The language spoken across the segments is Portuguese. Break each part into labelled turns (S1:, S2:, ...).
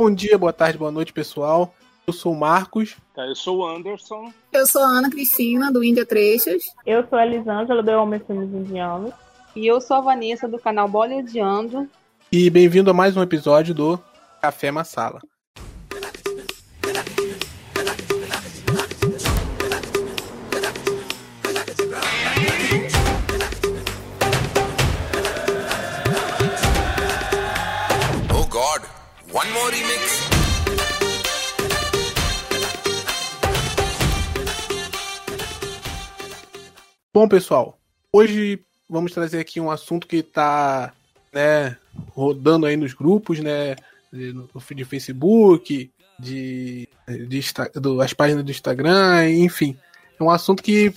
S1: Bom dia, boa tarde, boa noite, pessoal. Eu sou o Marcos.
S2: Tá, eu sou o Anderson.
S3: Eu sou a Ana Cristina, do Índia Trechas.
S4: Eu sou a Elisângela, do Homem Filmes Indianos.
S5: E eu sou a Vanessa, do canal Bollywoodiando.
S1: E bem-vindo a mais um episódio do Café Massala.
S6: One more remix.
S1: Bom, pessoal, hoje vamos trazer aqui um assunto que está né, rodando aí nos grupos, né, no de Facebook, de, de do, as páginas do Instagram, enfim. É um assunto que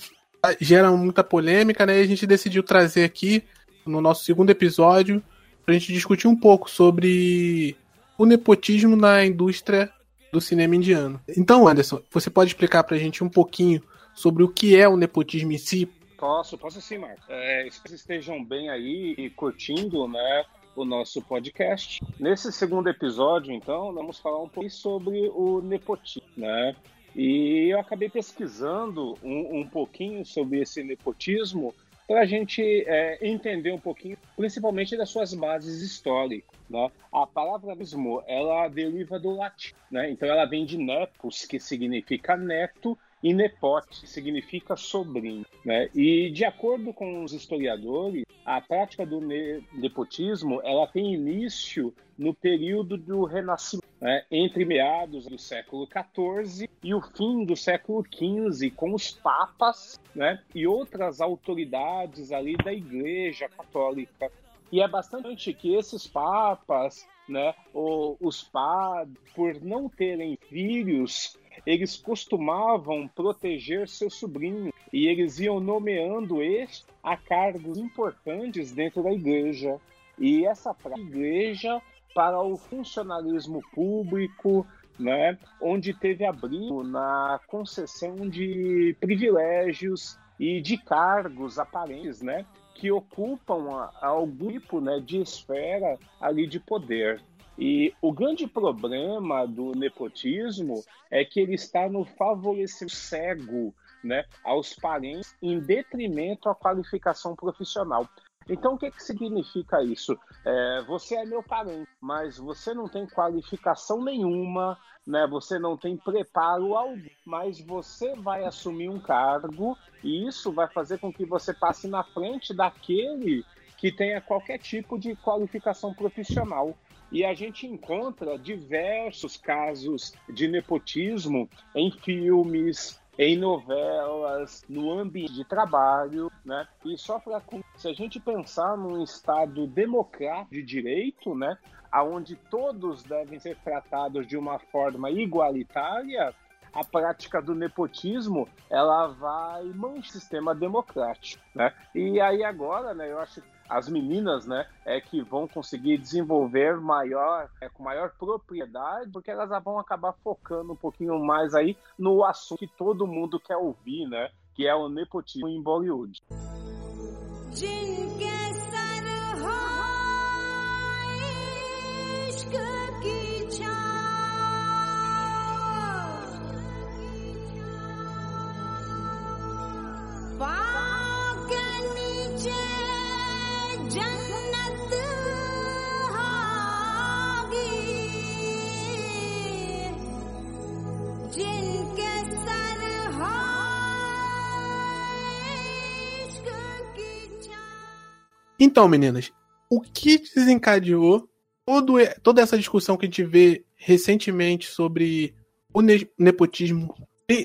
S1: gera muita polêmica, né? E a gente decidiu trazer aqui no nosso segundo episódio para a gente discutir um pouco sobre o nepotismo na indústria do cinema indiano. Então, Anderson, você pode explicar para a gente um pouquinho sobre o que é o nepotismo em si?
S2: Posso, posso sim, Marcos. É, espero que estejam bem aí e curtindo, né? o nosso podcast. Nesse segundo episódio, então, vamos falar um pouco sobre o nepotismo, né? E eu acabei pesquisando um, um pouquinho sobre esse nepotismo para a gente é, entender um pouquinho, principalmente das suas bases históricas. Né? A palavra mesmo, ela deriva do latim, né? Então ela vem de nepos, que significa neto, e nepote significa sobrinho. Né? E de acordo com os historiadores, a prática do nepotismo ela tem início no período do Renascimento, né? entre meados do século XIV e o fim do século XV, com os papas né? e outras autoridades ali da Igreja Católica. E é bastante que esses papas, né, os padres, por não terem filhos, eles costumavam proteger seu sobrinho e eles iam nomeando este a cargos importantes dentro da igreja. E essa igreja para o funcionalismo público, né, onde teve abrigo na concessão de privilégios e de cargos aparentes, né, que ocupam algum tipo né, de esfera ali de poder. E o grande problema do nepotismo é que ele está no favorecimento cego né, aos parentes em detrimento à qualificação profissional. Então, o que, que significa isso? É, você é meu parente, mas você não tem qualificação nenhuma, né? você não tem preparo algum, mas você vai assumir um cargo e isso vai fazer com que você passe na frente daquele que tenha qualquer tipo de qualificação profissional. E a gente encontra diversos casos de nepotismo em filmes, em novelas, no ambiente de trabalho, né? E só para se a gente pensar num estado democrático de direito, né, aonde todos devem ser tratados de uma forma igualitária, a prática do nepotismo ela vai manchar o sistema democrático, né? E aí agora, né, eu acho as meninas, né, é que vão conseguir desenvolver maior, é, com maior propriedade, porque elas vão acabar focando um pouquinho mais aí no assunto que todo mundo quer ouvir, né, que é o nepotismo em Bollywood.
S1: Então, meninas, o que desencadeou todo, toda essa discussão que a gente vê recentemente sobre o nepotismo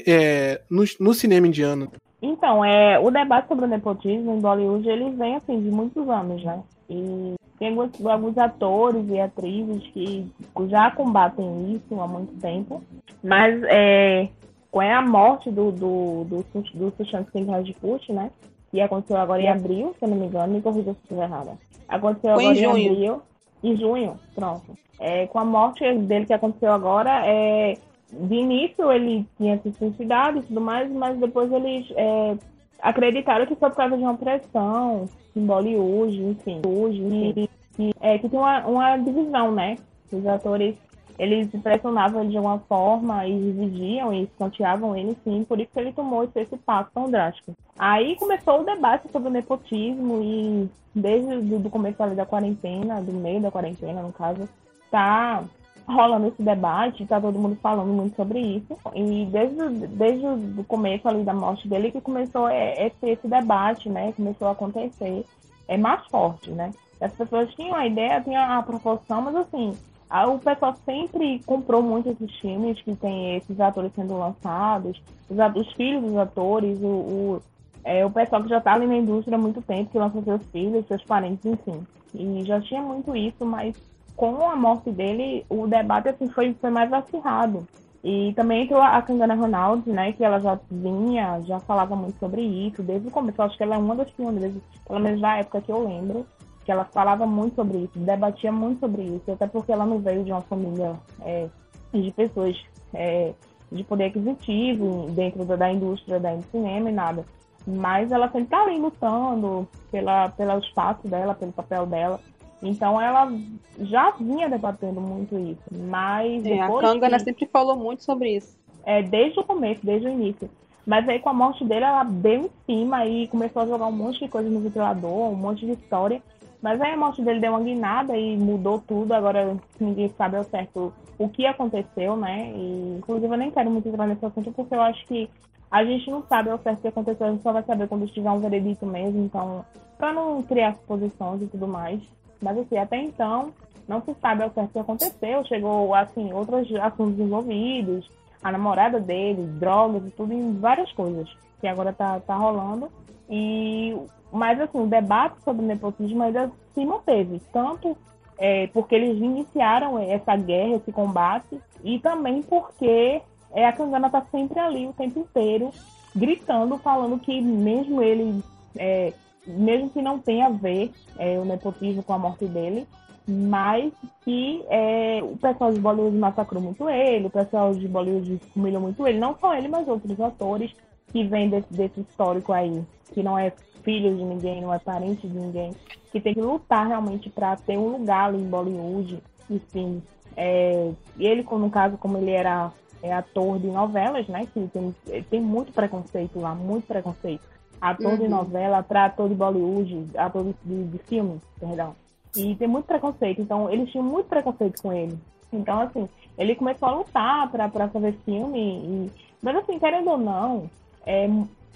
S1: é, no, no, cinema indiano?
S4: Então, é, o debate sobre o nepotismo em Bollywood ele vem assim de muitos anos, né? E tem alguns, alguns atores e atrizes que já combatem isso há muito tempo, mas é, com a morte do, do, do, do Sushant Singh Rajput, né? Que aconteceu agora em abril, se eu não me engano, me corrija se estiver errada. Aconteceu Foi agora em, junho. abril. Em junho, pronto. É, com a morte dele que aconteceu agora, é, de início ele tinha se suicidado e tudo mais, mas depois eles é, acreditaram que foi por causa de uma pressão em Bollywood, enfim, hoje, enfim, que, é, que tem uma, uma divisão, né? Os atores eles pressionavam ele de alguma forma e exigiam e escanteavam ele sim, por isso que ele tomou esse, esse passo tão drástico. Aí começou o debate sobre o nepotismo e desde o começo da quarentena, do meio da quarentena no caso, tá rolando esse debate, tá todo mundo falando muito sobre isso. E desde, desde o começo ali da morte dele que começou esse, esse debate, né? Começou a acontecer. É mais forte, né? As pessoas tinham a ideia, tinham a proporção, mas assim, o pessoal sempre comprou muito esses filmes que tem esses atores sendo lançados, os, os filhos dos atores, o, o, é, o pessoal que já está ali na indústria há muito tempo, que lança seus filhos, seus parentes, enfim. E já tinha muito isso, mas com a morte dele, o debate assim, foi, foi mais acirrado. E também entrou a Kangana Ronaldo, né, que ela já vinha, já falava muito sobre isso, desde o começo. Acho que ela é uma das pioneiras, pelo menos da época que eu lembro, que ela falava muito sobre isso, debatia muito sobre isso, até porque ela não veio de uma família é, de pessoas é, de poder aquisitivo dentro da, da indústria da cinema e nada. Mas ela sempre está ali lutando pela, pelo espaço dela, pelo papel dela. Então ela já vinha debatendo muito isso. Mas
S5: é, a Kangana que, sempre falou muito sobre isso.
S4: É, desde o começo, desde o início. Mas aí com a morte dele, ela deu em cima e começou a jogar um monte de coisa no ventilador, um monte de história. Mas aí a morte dele deu uma guinada e mudou tudo. Agora ninguém sabe ao certo o que aconteceu, né? E, inclusive eu nem quero muito entrar nesse assunto porque eu acho que a gente não sabe ao certo o que aconteceu, a gente só vai saber quando estiver um veredito mesmo. Então, para não criar suposições e tudo mais. Mas assim, até então, não se sabe ao certo o que aconteceu. Chegou, assim, outros assuntos envolvidos, a namorada dele, drogas e tudo, em várias coisas que agora tá, tá rolando. E mas, assim, o debate sobre o nepotismo ainda se manteve, tanto é, porque eles iniciaram essa guerra, esse combate, e também porque é, a Kangana está sempre ali o tempo inteiro, gritando, falando que mesmo ele, é, mesmo que não tenha a ver é, o nepotismo com a morte dele, mas que é, o pessoal de Bollywood massacrou muito ele, o pessoal de Bollywood humilhou muito ele, não só ele, mas outros atores que vêm desse, desse histórico aí, que não é filho de ninguém, não é parente de ninguém, que tem que lutar realmente para ter um lugar ali em Bollywood, enfim. É, ele, no caso, como ele era é, ator de novelas, né, que tem, tem muito preconceito lá, muito preconceito. Ator uhum. de novela para ator de Bollywood, ator de, de, de filme, perdão. E tem muito preconceito, então eles tinham muito preconceito com ele. Então, assim, ele começou a lutar para fazer filme. E... Mas, assim, querendo ou não, é,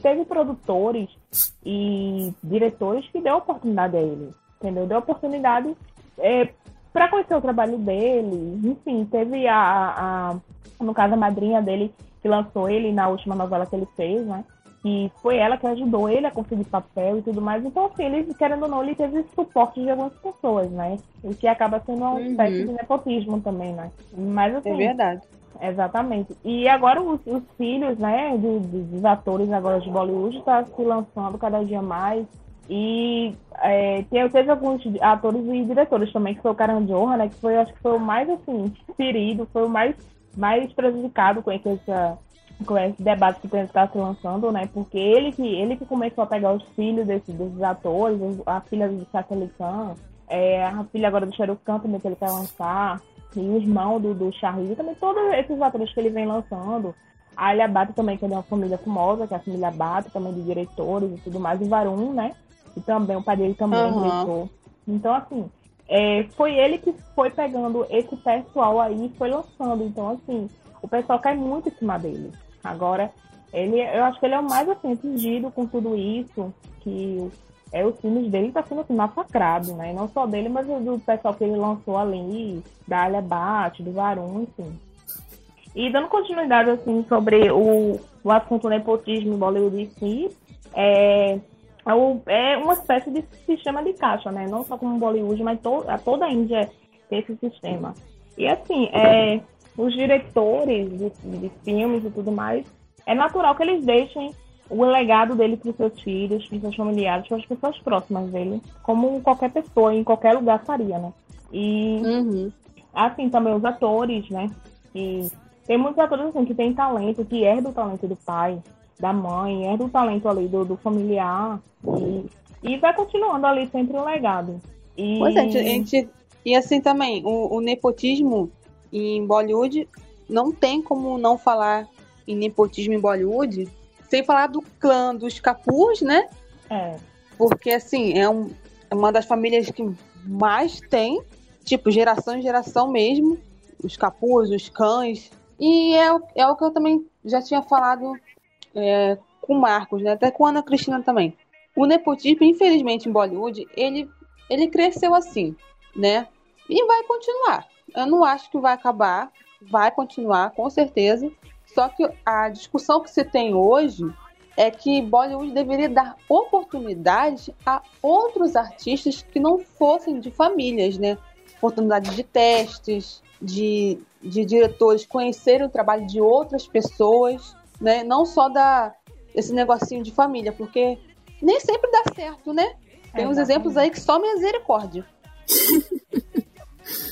S4: teve produtores e diretores que deu oportunidade a ele, entendeu? Deu oportunidade é, para conhecer o trabalho dele, enfim, teve a, a, no caso, a madrinha dele que lançou ele na última novela que ele fez, né? E foi ela que ajudou ele a conseguir papel e tudo mais. Então, assim, ele, querendo ou não, ele teve suporte de algumas pessoas, né? O que acaba sendo uma uhum. espécie de nepotismo também, né? Mas, assim...
S5: É verdade.
S4: Exatamente. E agora os, os filhos, né, dos, dos atores agora de Bollywood está se lançando cada dia mais. E é, tem, teve alguns atores e diretores também, que foi o Karan né, que foi, acho que foi o mais, assim, ferido, foi o mais, mais prejudicado com esse, com esse debate que está se lançando, né, porque ele que, ele que começou a pegar os filhos desses, desses atores, a filha do Sacha Khan, é, a filha agora do Shahrukh Khan também que ele quer lançar, e o irmão do, do Charlie, também todos esses atores que ele vem lançando. A Alia Bata também, que é de uma família famosa, que é a família Bata, também de diretores e tudo mais, e Varun, né? E também, o pai dele também é uhum. diretor. Então, assim, é, foi ele que foi pegando esse pessoal aí e foi lançando. Então, assim, o pessoal cai muito em cima dele. Agora, ele, eu acho que ele é o mais, assim, atingido com tudo isso, que é, os filmes dele tá sendo assim, massacrado, né? Não só dele, mas do pessoal que ele lançou ali, da Alia Bate, do Varun, enfim. E dando continuidade, assim, sobre o, o assunto nepotismo em Bollywood em si, é, é, é uma espécie de sistema de caixa, né? Não só como Bollywood, mas to, toda a Índia tem esse sistema. E assim, é, os diretores de, de filmes e tudo mais, é natural que eles deixem o legado dele para os seus filhos, para os seus familiares, para as pessoas próximas dele, como qualquer pessoa em qualquer lugar faria, né? E uhum. assim também os atores, né? E tem muitos atores assim que têm talento, que herdam o talento do pai, da mãe, herdam o talento ali do, do familiar e, e vai continuando ali sempre o legado. E...
S5: Pois é, a gente, e assim também, o, o nepotismo em Bollywood, não tem como não falar em nepotismo em Bollywood sem falar do clã dos Capus, né?
S4: É.
S5: Porque, assim, é, um, é uma das famílias que mais tem, tipo, geração em geração mesmo. Os Capus, os cães. E é, o- é o que eu também já tinha falado é, com o Marcos, né? Até com a Ana Cristina também. O nepotismo, infelizmente, em Bollywood, ele, ele cresceu assim, né? E vai continuar. Eu não acho que vai acabar. Vai continuar, com certeza. Só que a discussão que se tem hoje é que Bollywood deveria dar oportunidade a outros artistas que não fossem de famílias, né? Oportunidade de testes, de, de diretores conhecerem o trabalho de outras pessoas, né? Não só da esse negocinho de família, porque nem sempre dá certo, né? Tem uns
S4: Exatamente.
S5: exemplos aí que só misericórdia.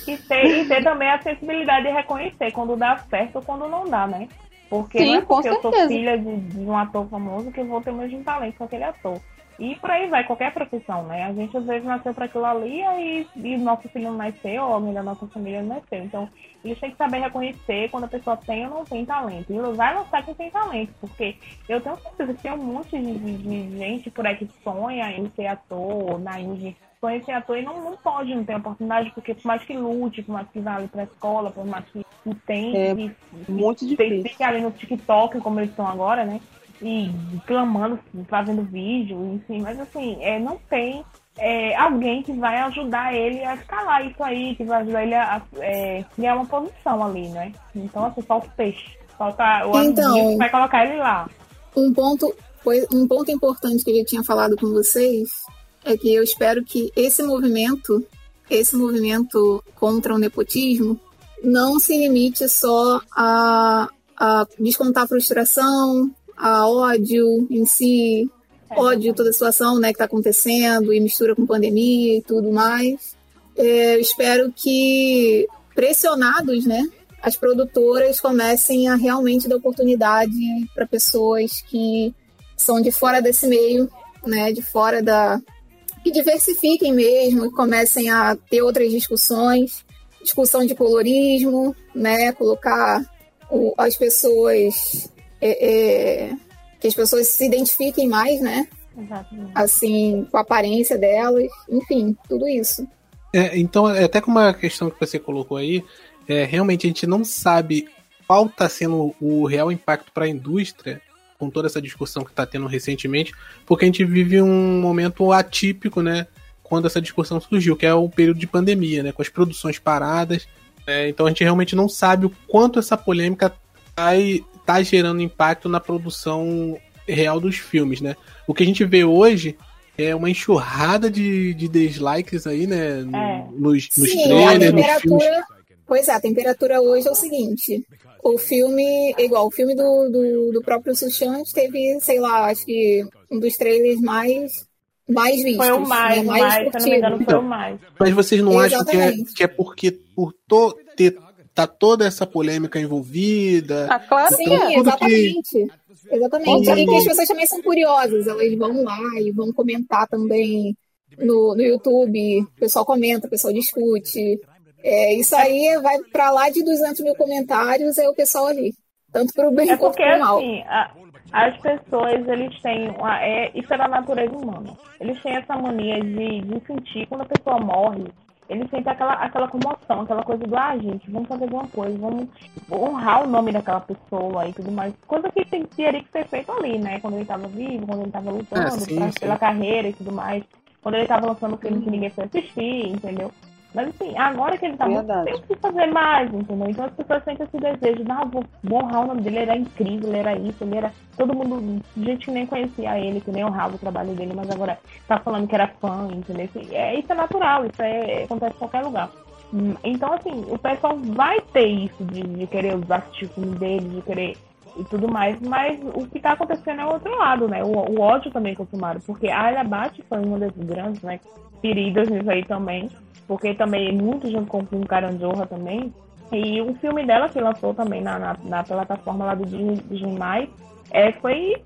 S4: E ter, e ter também a sensibilidade de reconhecer quando dá certo ou quando não dá, né? Porque
S5: Sim,
S4: não é porque eu sou filha de, de um ator famoso que eu vou ter o mesmo talento com aquele ator. E por aí vai, qualquer profissão, né? A gente às vezes nasceu para aquilo ali e, e nosso filho não nasceu, ou da nossa família não nasceu. Então, eles têm que saber reconhecer quando a pessoa tem ou não tem talento. E vai lançar quem tem talento, porque eu tenho certeza que tem um monte de, de- de gente por aí que sonha em ser ator, na Índia, sonha em ser ator e não, não pode, não tem oportunidade, porque por mais que lute, por mais que vá ali pra escola, por mais que que tente,
S5: É
S4: que-
S5: Muito
S4: que
S5: difícil.
S4: fique ali no TikTok, como eles estão agora, né? E clamando, fazendo vídeo, enfim, mas assim, é, não tem é, alguém que vai ajudar ele a escalar isso aí, que vai ajudar ele a, a é, criar uma posição ali, né? Então, assim, falta o peixe. Falta o
S3: Então-
S4: amiguinho que vai colocar ele lá.
S3: Um ponto, um ponto importante que eu já tinha falado com vocês é que eu espero que esse movimento, esse movimento contra o nepotismo, não se limite só a, a descontar a frustração, a ódio em si, ódio toda a situação né, que está acontecendo e mistura com pandemia e tudo mais. É, eu espero que pressionados, né, as produtoras comecem a realmente dar oportunidade para pessoas que são de fora desse meio, né, de fora da que diversifiquem mesmo, que comecem a ter outras discussões, discussão de colorismo, né, colocar o- as pessoas é, é, que as pessoas se identifiquem mais, né,
S4: Exatamente.
S3: assim, com a aparência delas, enfim, tudo isso.
S1: É, então, é até com uma questão que você colocou aí, é, realmente a gente não sabe qual está sendo o real impacto para a indústria com toda essa discussão que está tendo recentemente, porque a gente vive um momento atípico, né? Quando essa discussão surgiu, que é o período de pandemia, né? Com as produções paradas. né, então a gente realmente não sabe o quanto essa polêmica está gerando impacto na produção real dos filmes, né? O que a gente vê hoje é uma enxurrada de, de dislikes aí, né?
S4: É.
S1: Nos, nos
S3: Sim, a
S1: trailers, nos filmes.
S3: Pois é, a temperatura hoje é o seguinte. O filme, igual, o filme do, do, do próprio Sushant teve, sei lá, acho que um dos trailers mais, mais vistos.
S4: Foi o mais,
S3: né,
S4: o mais, se não me engano, foi
S1: Então,
S4: o mais.
S1: Mas vocês não acham que é,
S3: Exatamente.
S1: que é porque por to, ter, tá toda essa polêmica envolvida?
S5: Ah, claro que
S3: Sim,
S5: é.
S1: tudo
S3: exatamente. Exatamente.
S1: Com
S3: E que as pessoas também são curiosas, elas vão lá e vão comentar também no, no YouTube. O pessoal comenta, o pessoal discute. É, isso aí vai pra lá de 200 mil comentários, é o pessoal ali. Tanto pro bem
S4: É
S3: quanto
S4: porque,
S3: pro mal.
S4: assim, a- as pessoas, eles têm. Uma, é, isso é da natureza humana. Eles têm essa mania de, de sentir, quando a pessoa morre, eles sentem aquela, aquela comoção, aquela coisa do, ah, gente, vamos fazer alguma coisa, vamos honrar o nome daquela pessoa e tudo mais. Coisa que tem, teria que ser feito ali, né? Quando ele estava vivo, quando ele estava lutando
S1: Ah, sim,
S4: pra-
S1: sim.
S4: pela carreira e tudo mais. Quando ele estava lançando filme que ninguém foi assistir, entendeu? Mas assim, agora que ele tá muito
S5: Verdade.
S4: tem que fazer mais, entendeu? Então as pessoas sentem esse desejo, não, vou, honrar o nome dele, ele era incrível, ele era isso, ele era. Todo mundo, gente que nem conhecia ele, que nem honrava o trabalho dele, mas agora tá falando que era fã, entendeu? Assim, É, isso é natural, isso é, acontece em qualquer lugar. Hum, Então, assim, o pessoal vai ter isso de, de querer usar assistir o filme dele, de querer e tudo mais, mas o que tá acontecendo é o outro lado, né? O, o ódio também consumaram, porque a Alia Bate foi uma das grandes, né, feridas nisso aí também, porque também muito junto com o Caranjorra também, e o filme dela que lançou também na, na, na plataforma lá do Disney, é, foi,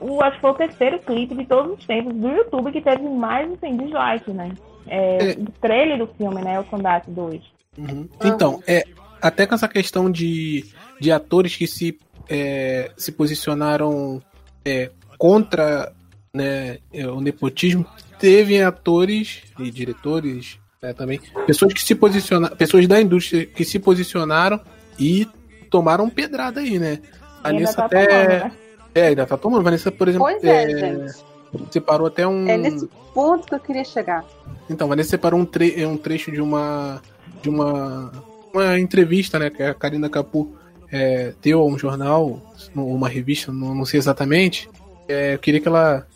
S4: o, acho que foi o terceiro clipe de todos os tempos do YouTube que teve mais, assim, dislike, né? É,
S1: É.
S4: O trailer do filme, né, o Sondate 2.
S1: Uhum. Então, é, até com essa questão de, de atores que se, é, se posicionaram é, contra né, é, o nepotismo, teve atores e diretores né, também, pessoas que se posicionaram, pessoas da indústria que se posicionaram e tomaram pedrada aí, né? A Vanessa tá até. Tomando, né? É, ainda tá tomando. Vanessa, por exemplo.
S5: Pois é, é gente.
S1: Separou até um.
S5: É nesse ponto que eu queria chegar.
S1: Então, Vanessa separou um, tre um trecho de uma. de uma. uma entrevista, né? Que a Karina Capu é, deu a um jornal, uma revista, não, não sei exatamente. É, eu queria que ela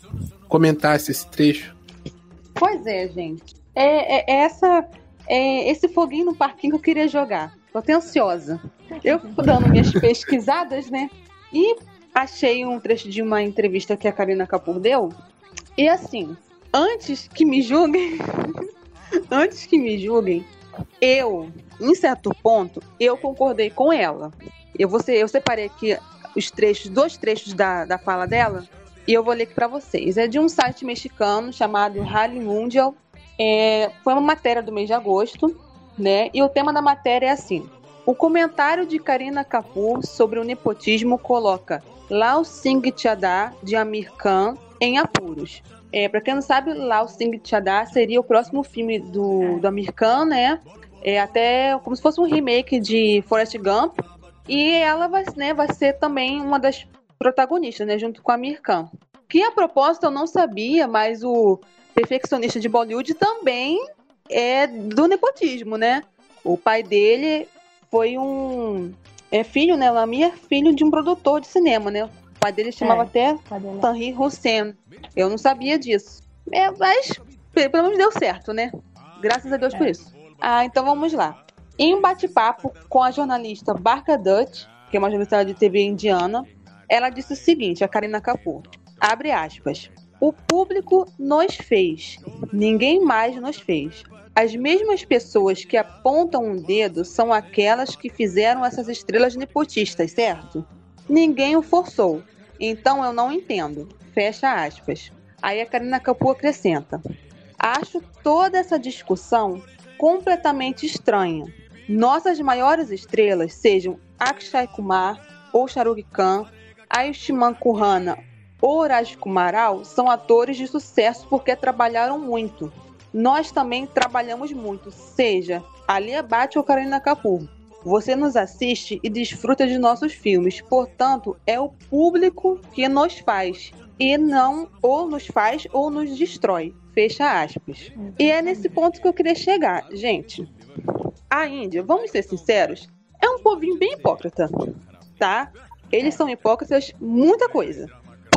S1: comentasse esse trecho.
S5: Pois é, gente. É, é, é essa, é esse foguinho no parquinho que eu queria jogar. Tô até ansiosa. Eu fui dando minhas pesquisadas, né? E achei um trecho de uma entrevista que a Karina Kapur deu. E assim, antes que me julguem, antes que me julguem, eu, em certo ponto, eu concordei com ela. Eu, vou ser, eu separei aqui os trechos, dois trechos da, da fala dela, e eu vou ler aqui para vocês. É de um site mexicano chamado Rally Mundial. É, foi uma matéria do mês de agosto, né? E o tema da matéria é assim: o comentário de Karina Kapoor sobre o nepotismo coloca Lao Singh Chadha de Amir Khan em apuros. É, para quem não sabe, Lao Singh Chadha seria o próximo filme do, do Amir Khan, né? É até como se fosse um remake de Forrest Gump. E ela vai, né, vai ser também uma das protagonistas, né? Junto com a Amir Khan. Que a propósito eu não sabia, mas o perfeccionista de Bollywood também é do nepotismo, né? O pai dele foi um é filho, né? Lamy é filho de um produtor de cinema, né? O pai dele chamava é, até Tanri Hussein. Eu não sabia disso. É, mas pelo menos deu certo, né? Graças a Deus é. por isso. Ah, então vamos lá. Em um bate-papo com a jornalista Barca Dutch, que é uma jornalista de TV indiana, ela disse o seguinte, a Karina Kapoor, abre aspas, o público nos fez, ninguém mais nos fez. As mesmas pessoas que apontam um dedo são aquelas que fizeram essas estrelas nepotistas, certo? Ninguém o forçou. Então eu não entendo. Fecha aspas. Aí a Karina Capu acrescenta: Acho toda essa discussão completamente estranha. Nossas maiores estrelas, sejam Akshay Kumar ou Shahrukh Khan, Ayushmann Khurrana ou Raj Kumaral, são atores de sucesso porque trabalharam muito nós também trabalhamos muito, seja Ali Abate ou Karina Kapoor. Você nos assiste e desfruta de nossos filmes, portanto, é o público que nos faz e não ou nos faz ou nos destrói. Fecha aspas. E é nesse ponto que eu queria chegar. Gente, a Índia, vamos ser sinceros, é um povinho bem hipócrita, tá? Eles são hipócritas muita coisa.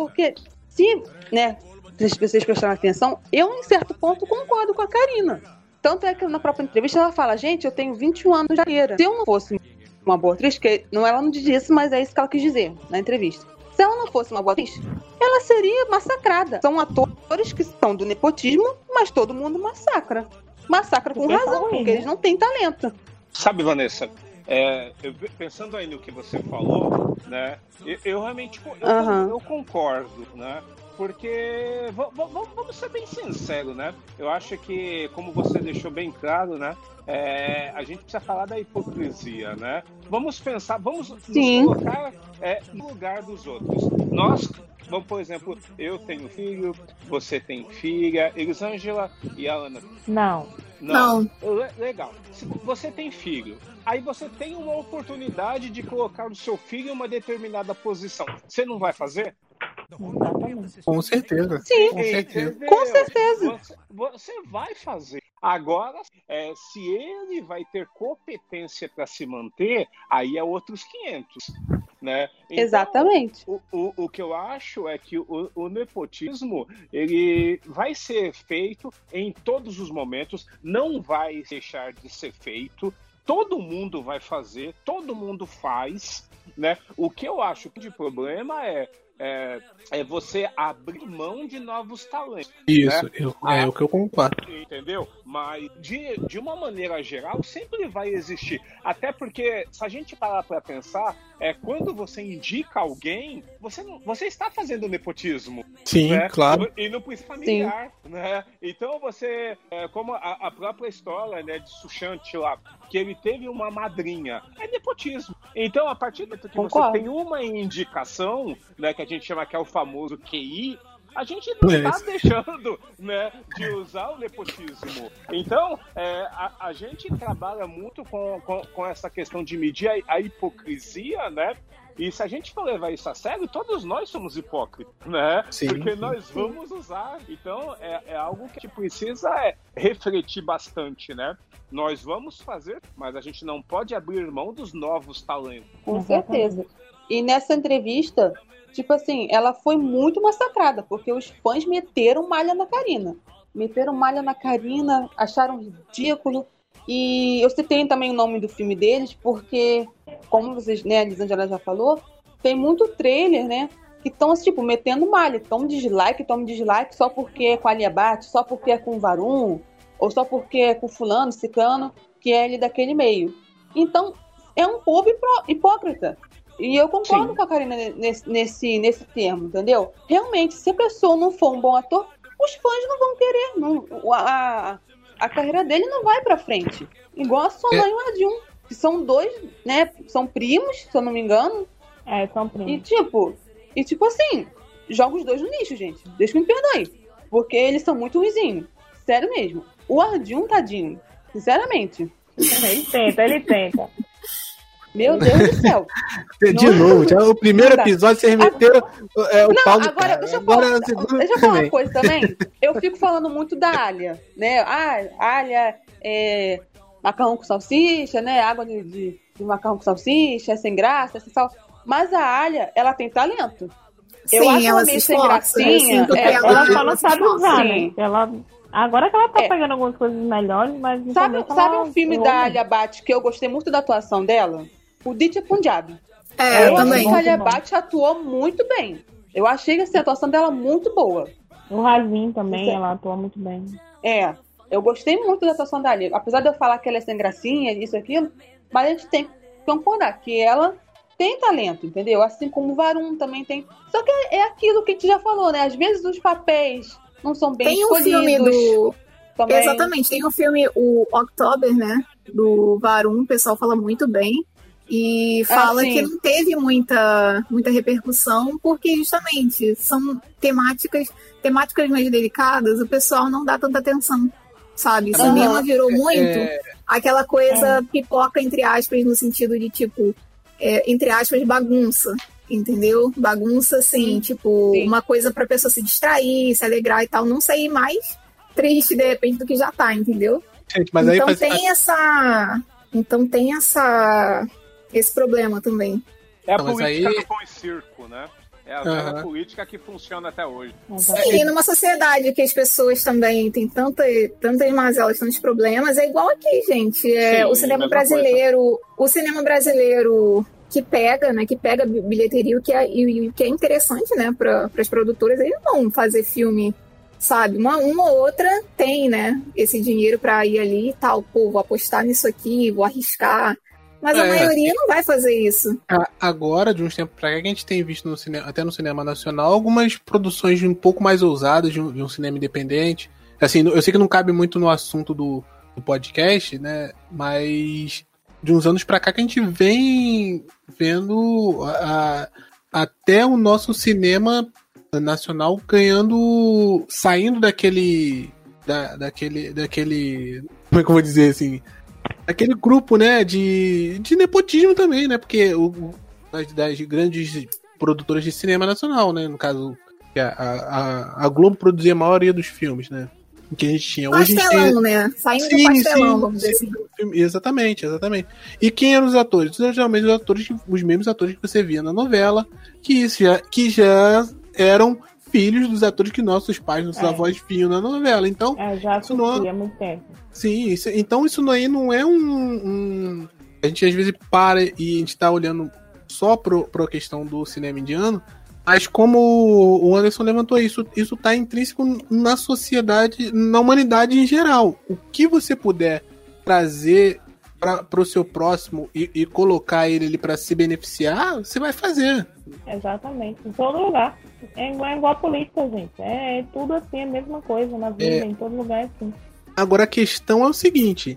S5: Porque se, né, se vocês prestaram atenção, eu, em certo ponto, concordo com a Karina. Tanto é que na própria entrevista ela fala, gente, eu tenho 21 anos de carreira. Se eu não fosse uma boa atriz, que não ela não disse, mas é isso que ela quis dizer na entrevista. Se ela não fosse uma boa atriz, ela seria massacrada. São atores que são do nepotismo, mas todo mundo massacra. Massacra com razão, porque eles não têm talento.
S2: Sabe, Vanessa, é, eu, pensando aí no que você falou, né? Eu, eu realmente eu, uhum. eu, concordo, né? Porque vamos ser bem sinceros, né? Eu acho que, como você deixou bem claro, né? É, a gente precisa falar da hipocrisia, né? Vamos pensar, vamos
S5: Sim.
S2: nos colocar é, no lugar dos outros. Nós, vamos, por exemplo, eu tenho filho, você tem filha, Elisângela e a Ana.
S4: Não.
S3: Não.
S2: Não. Legal. Se você tem filho, aí você tem uma oportunidade de colocar o seu filho em uma determinada posição. Você não vai fazer?
S1: Com certeza.
S5: Sim,
S1: com certeza.
S5: Com certeza.
S2: Você, você vai fazer. Agora, é, se ele vai ter competência para se manter, aí é outros 500. Né?
S5: Então, Exatamente.
S2: O, o, o que eu acho é que o, o nepotismo ele vai ser feito em todos os momentos, não vai deixar de ser feito. Todo mundo vai fazer, todo mundo faz, né? O que eu acho que de problema é é, é você abrir mão de novos talentos.
S1: Isso,
S2: né?
S1: eu- é o que eu concordo.
S2: Entendeu? Mas de, de uma maneira geral, sempre vai existir. Até porque, se a gente parar pra pensar, é quando você indica alguém, você, não, você está fazendo nepotismo.
S1: Sim,
S2: né?
S1: claro.
S2: E no príncipe familiar, né? Então você, é, como a, a própria história né, de Sushant lá, que ele teve uma madrinha, é nepotismo. Então, a partir do momento que
S5: Concordo.
S2: você tem uma indicação, né, que a gente chama que é o famoso QI, a gente não está deixando né, de usar o nepotismo. Então, é, a, a gente trabalha muito com, com, com essa questão de medir a, a hipocrisia, né? E se a gente for levar isso a sério, todos nós somos hipócritas, né?
S1: Sim,
S2: Porque
S1: sim.
S2: nós vamos usar. Então, é, é algo que a gente precisa é, refletir bastante, né? Nós vamos fazer, mas a gente não pode abrir mão dos novos talentos.
S5: Com certeza. E nessa entrevista, tipo assim, ela foi muito massacrada, porque os fãs meteram malha na Karina. Meteram malha na Karina, acharam ridículo. E eu citei também o nome do filme deles, porque, como vocês, né, a Lisângela já falou, tem muito trailer, né? Que estão, tipo, metendo malha. Toma dislike, toma dislike só porque é com a Aliabate, só porque é com o Varum, ou só porque é com fulano, cicano, que é ele daquele meio. Então, é um povo hipó- hipócrita. E eu concordo
S2: Sim.
S5: com a Karina nesse, nesse, nesse termo, entendeu? Realmente, se a pessoa não for um bom ator, os fãs não vão querer. Não, a, a carreira dele não vai pra frente. Igual a sua
S1: É.
S5: mãe e o Adil, que são dois, né? São primos, se eu não me engano.
S4: É, são
S5: E
S4: primos.
S5: tipo, e tipo assim, joga os dois no lixo, gente. Deixa que me perdoe. Porque eles são muito ruizinhos. Sério mesmo. O Arjun, tadinho. Sinceramente.
S4: Ele tenta, ele tenta.
S5: Meu Deus do céu.
S1: De
S5: Não-
S1: novo, já o primeiro episódio vocês meteram é, o
S5: Não,
S1: pau
S5: agora,
S1: cara.
S5: deixa eu
S1: Agora
S5: falar,
S1: o segundo
S5: deixa eu falar
S1: também.
S5: uma coisa também. Eu fico falando muito da alha, né? Ah, alha é macarrão com salsicha, né? Água de, de, de macarrão com salsicha, é sem graça, é sem sal. Mas a alha, ela tem talento. Eu acho
S3: Sim,
S5: ela
S3: se esforça.
S5: gracinha, é,
S3: ela,
S4: Ela só não sabe usar, né? Ela... Agora que ela tá
S5: É.
S4: pegando algumas coisas melhores, mas
S5: Sabe,
S4: começo
S5: sabe um filme da. Alia Bhatt que eu gostei muito da atuação dela? O Ditya Punjab.
S3: É,
S5: eu
S3: eu também.
S5: que a. Bhatt atuou muito bem. Eu achei assim, a atuação dela muito boa.
S4: O Razin também,
S5: Isso é-
S4: ela atua muito bem.
S5: É, eu gostei muito da atuação da. Apesar de eu falar que ela é sem gracinha, isso e aquilo, mas a gente tem que concordar que ela tem talento, entendeu? Assim como o Varum também tem. Só que é aquilo que a gente já falou, né? Às vezes os papéis não são bem
S3: Tem um
S5: escolhidos.
S3: filme do.
S5: também.
S3: Exatamente, tem um filme, o October, né? Do Varum, o pessoal fala muito bem. E fala
S5: sim.
S3: que não teve muita, muita repercussão, porque justamente são temáticas, temáticas mais delicadas, o pessoal não dá tanta atenção. Sabe? O
S5: Aham.
S3: cinema virou muito
S1: É,
S3: aquela coisa pipoca, entre aspas, no sentido de tipo, é, entre aspas, bagunça. Entendeu? Bagunça, assim, tipo,
S5: Sim.
S3: uma coisa pra pessoa se distrair, se alegrar e tal, não sair mais triste de repente do que já tá, entendeu?
S1: gente, mas aí
S3: então
S1: faz-
S3: tem essa. Então tem essa. Esse problema também.
S2: É a
S1: Não,
S2: política
S1: aí-
S2: do pão e circo, né? É a velha política que funciona até hoje.
S3: Sim, numa sociedade que as pessoas também têm tanta, tantas mazelas, tantos problemas, é igual aqui, gente. É,
S2: Sim,
S3: o cinema brasileiro, o cinema brasileiro que pega, né, que pega bi- bilheteria, o que é, e, e o que é interessante, né, para as produtoras, eles não vão fazer filme, sabe? Uma, uma ou outra tem, né, esse dinheiro para ir ali e tal, pô, vou apostar nisso aqui, vou arriscar. Mas a
S1: É,
S3: maioria não vai fazer isso.
S1: A- Agora, de uns tempos pra cá, que a gente tem visto no cinema, até no cinema nacional, algumas produções um pouco mais ousadas de um, de um cinema independente. Assim, eu sei que não cabe muito no assunto do, do podcast, né? Mas de uns anos pra cá que a gente vem vendo a- a- até o nosso cinema nacional ganhando. saindo daquele. Da, daquele. daquele. Como é que eu vou dizer assim? Aquele grupo, né, de, de nepotismo também, né? Porque o, das, das grandes produtoras de cinema nacional, né? No caso, que a, a, a Globo produzia a maioria dos filmes, né? Que a gente tinha. Hoje a gente
S3: Pastelão, né? Saindo
S1: Sim,
S3: do pastelão,
S1: sim,
S3: vamos dizer
S1: sim.
S3: assim.
S1: Exatamente, exatamente. E quem eram os atores? Geralmente os atores, os mesmos atores que você via na novela, que, já, que já eram filhos dos atores que nossos pais, nossos
S4: É.
S1: avós viam na novela. Então,
S4: É, já
S1: Isso não-
S4: assisti há muito tempo.
S1: sim, isso- então isso aí não é um, um- A gente às vezes para e a gente tá olhando só pro, pro questão do cinema indiano, Mas como o Anderson levantou isso, isso está intrínseco na sociedade, na humanidade em geral. O que você puder trazer para o seu próximo e, e, colocar ele ali para se beneficiar, você vai fazer.
S4: Exatamente, em todo lugar. É igual, é igual a política, gente. É, é, tudo assim, é a mesma coisa na vida, é... em todo lugar é assim.
S1: Agora a questão é o seguinte: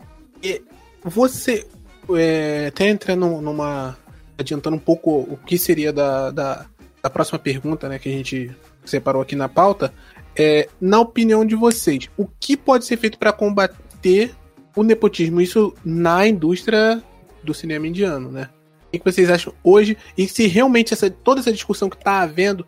S1: você é, até entrando numa. adiantando um pouco o que seria da, da, da próxima pergunta, né, que a gente separou aqui na pauta. É, na opinião de vocês, o que pode ser feito para combater o nepotismo, isso na indústria do cinema indiano, né? O que vocês acham hoje? E se realmente essa, toda essa discussão que está havendo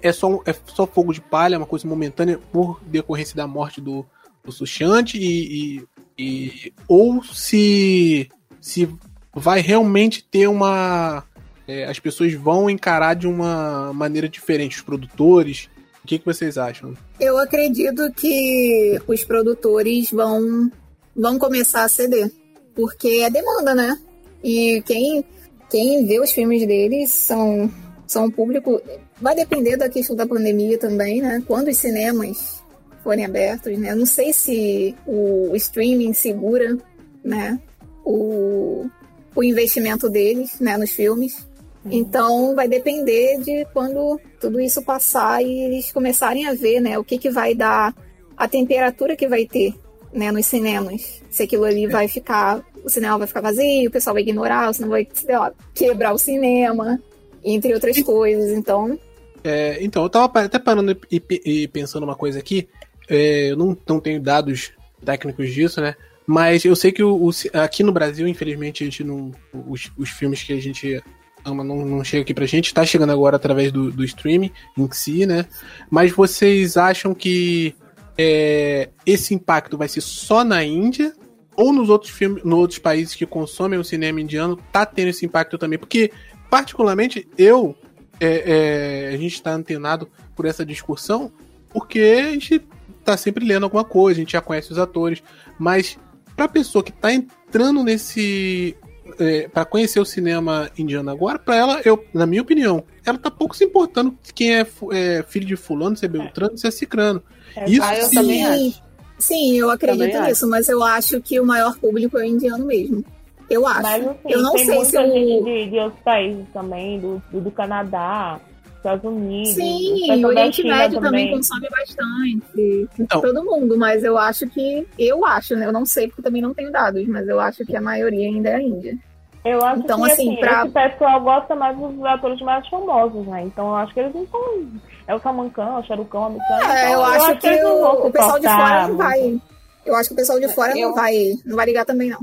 S1: é só, é só fogo de palha, uma coisa momentânea por decorrência da morte do, do Sushant e, e, e, ou se se vai realmente ter uma é, as pessoas vão encarar de uma maneira diferente os produtores o que, que vocês acham?
S3: Eu acredito que os produtores vão vão começar a ceder. Porque é demanda, né? E quem, quem vê os filmes deles são, são um público. Vai depender da questão da pandemia também, né? Quando os cinemas forem abertos, né? Eu não sei se o streaming segura, né? O, o investimento deles, né? Nos filmes. Então vai depender de quando tudo isso passar e eles começarem a ver, né? O que, que vai dar, a temperatura que vai ter né, nos cinemas. Se aquilo ali vai ficar, o cinema vai ficar vazio, o pessoal vai ignorar, o cinema vai, lá, quebrar o cinema, entre outras coisas. Então.
S1: É, então, eu tava até parando e, e pensando uma coisa aqui. É, eu não, não tenho dados técnicos disso, né? Mas eu sei que o, o, aqui no Brasil, infelizmente, a gente não. Os, os filmes que a gente ama não, não chega aqui pra gente, tá chegando agora através do, do streaming em si, né? Mas vocês acham que é, esse impacto vai ser só na Índia ou nos outros filmes, nos outros países que consomem o cinema indiano, tá tendo esse impacto também? Porque, particularmente, eu, é, é, a gente está antenado por essa discussão, porque a gente tá sempre lendo alguma coisa, a gente já conhece os atores, mas pra pessoa que tá entrando nesse. É, para conhecer o cinema indiano agora, para ela, eu, na minha opinião, ela tá pouco se importando quem é, é filho de fulano, se é Beltrano, se é Cicrano.
S5: É, Isso ah, eu sim, também acho.
S3: Sim, eu acredito também nisso, acho. mas eu acho que o maior público é o indiano mesmo. Eu acho. Mas, assim, eu não
S4: tem
S3: sei
S4: se gente de, de, outros países também, do, do Canadá, Estados Unidos.
S3: Sim, o Oriente Médio também. também consome bastante. Então. Todo mundo, mas eu acho que. Eu acho, né? Eu não sei porque também não tenho dados, mas eu acho que a maioria ainda é a Índia.
S4: Eu acho então, que assim, assim pra... esse pessoal gosta mais dos atores mais famosos, né? Então eu acho que eles não estão. É o Salman Khan, o Shahrukh Khan,
S3: É, então, eu, acho eu, acho que, que o, o pessoal de fora não vai. Eu acho que o pessoal de fora eu... não vai. Não vai ligar também, não.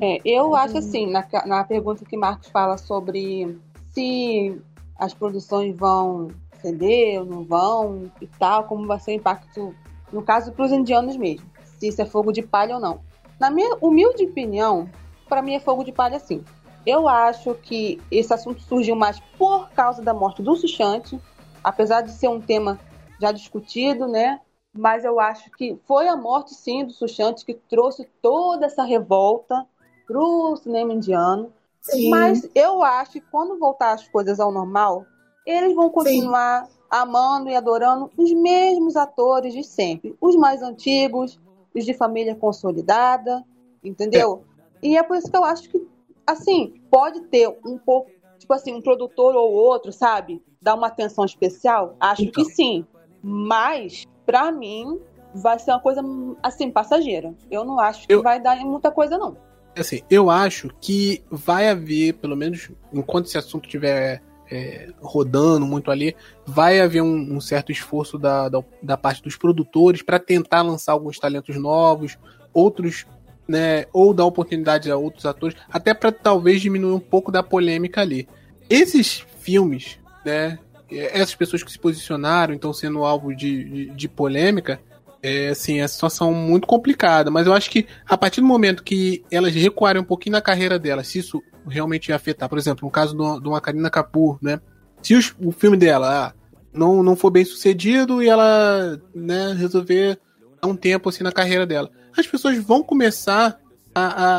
S5: É, é eu acho assim, na, na pergunta que Marcos fala sobre se as produções vão ceder ou não vão e tal, como vai ser o impacto, no caso, para os indianos mesmo, se isso é fogo de palha ou não. Na minha humilde opinião, para mim é fogo de palha sim. Eu acho que esse assunto surgiu mais por causa da morte do Sushante, apesar de ser um tema já discutido, né? Mas eu acho que foi a morte, sim, do Sushante que trouxe toda essa revolta para o cinema indiano. Sim. Mas eu acho que quando voltar as coisas ao normal, eles vão continuar sim. amando e adorando os mesmos atores de sempre. Os mais antigos, os de família consolidada, entendeu? E é por isso que eu acho que, assim, pode ter um pouco, tipo assim, um produtor ou outro, sabe? Dar uma atenção especial? Acho então. que sim. Mas, para mim, vai ser uma coisa, assim, passageira. Eu não acho que eu... vai dar muita coisa, não.
S1: Assim, eu acho que vai haver, pelo menos enquanto esse assunto estiver é, rodando muito ali, vai haver um, um certo esforço da, da, da, parte dos produtores para tentar lançar alguns talentos novos, outros né, ou dar oportunidade a outros atores, até para talvez diminuir um pouco da polêmica ali. Esses filmes, né, essas pessoas que se posicionaram, então sendo alvo de, de, de polêmica, é assim, é a situação muito complicada, mas eu acho que a partir do momento que elas recuarem um pouquinho na carreira delas, se isso realmente afetar, por exemplo, no caso de uma Karina Kapoor, né, se os, o filme dela ah, não, não for bem sucedido e ela né, resolver dar um tempo assim na carreira dela, as pessoas vão começar a, a,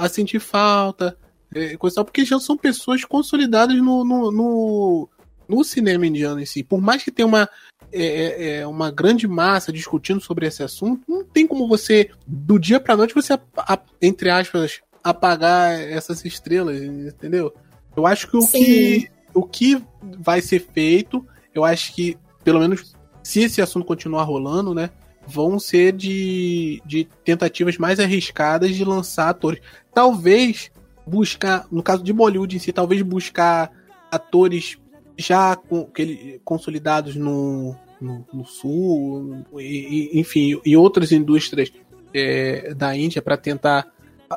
S1: a, a sentir falta, é, porque já são pessoas consolidadas no, no, no, no cinema indiano em si, por mais que tenha uma, é, é, é uma grande massa discutindo sobre esse assunto, não tem como você, do dia pra noite, você, entre aspas, apagar essas estrelas, entendeu? Eu acho que o, que o que vai ser feito, eu acho que, pelo menos, se esse assunto continuar rolando, né? Vão ser de, de tentativas mais arriscadas de lançar atores. Talvez buscar, no caso de Bollywood em si, talvez buscar atores já com, ele, consolidados no, no, no sul, e, enfim, e outras indústrias é, da Índia para tentar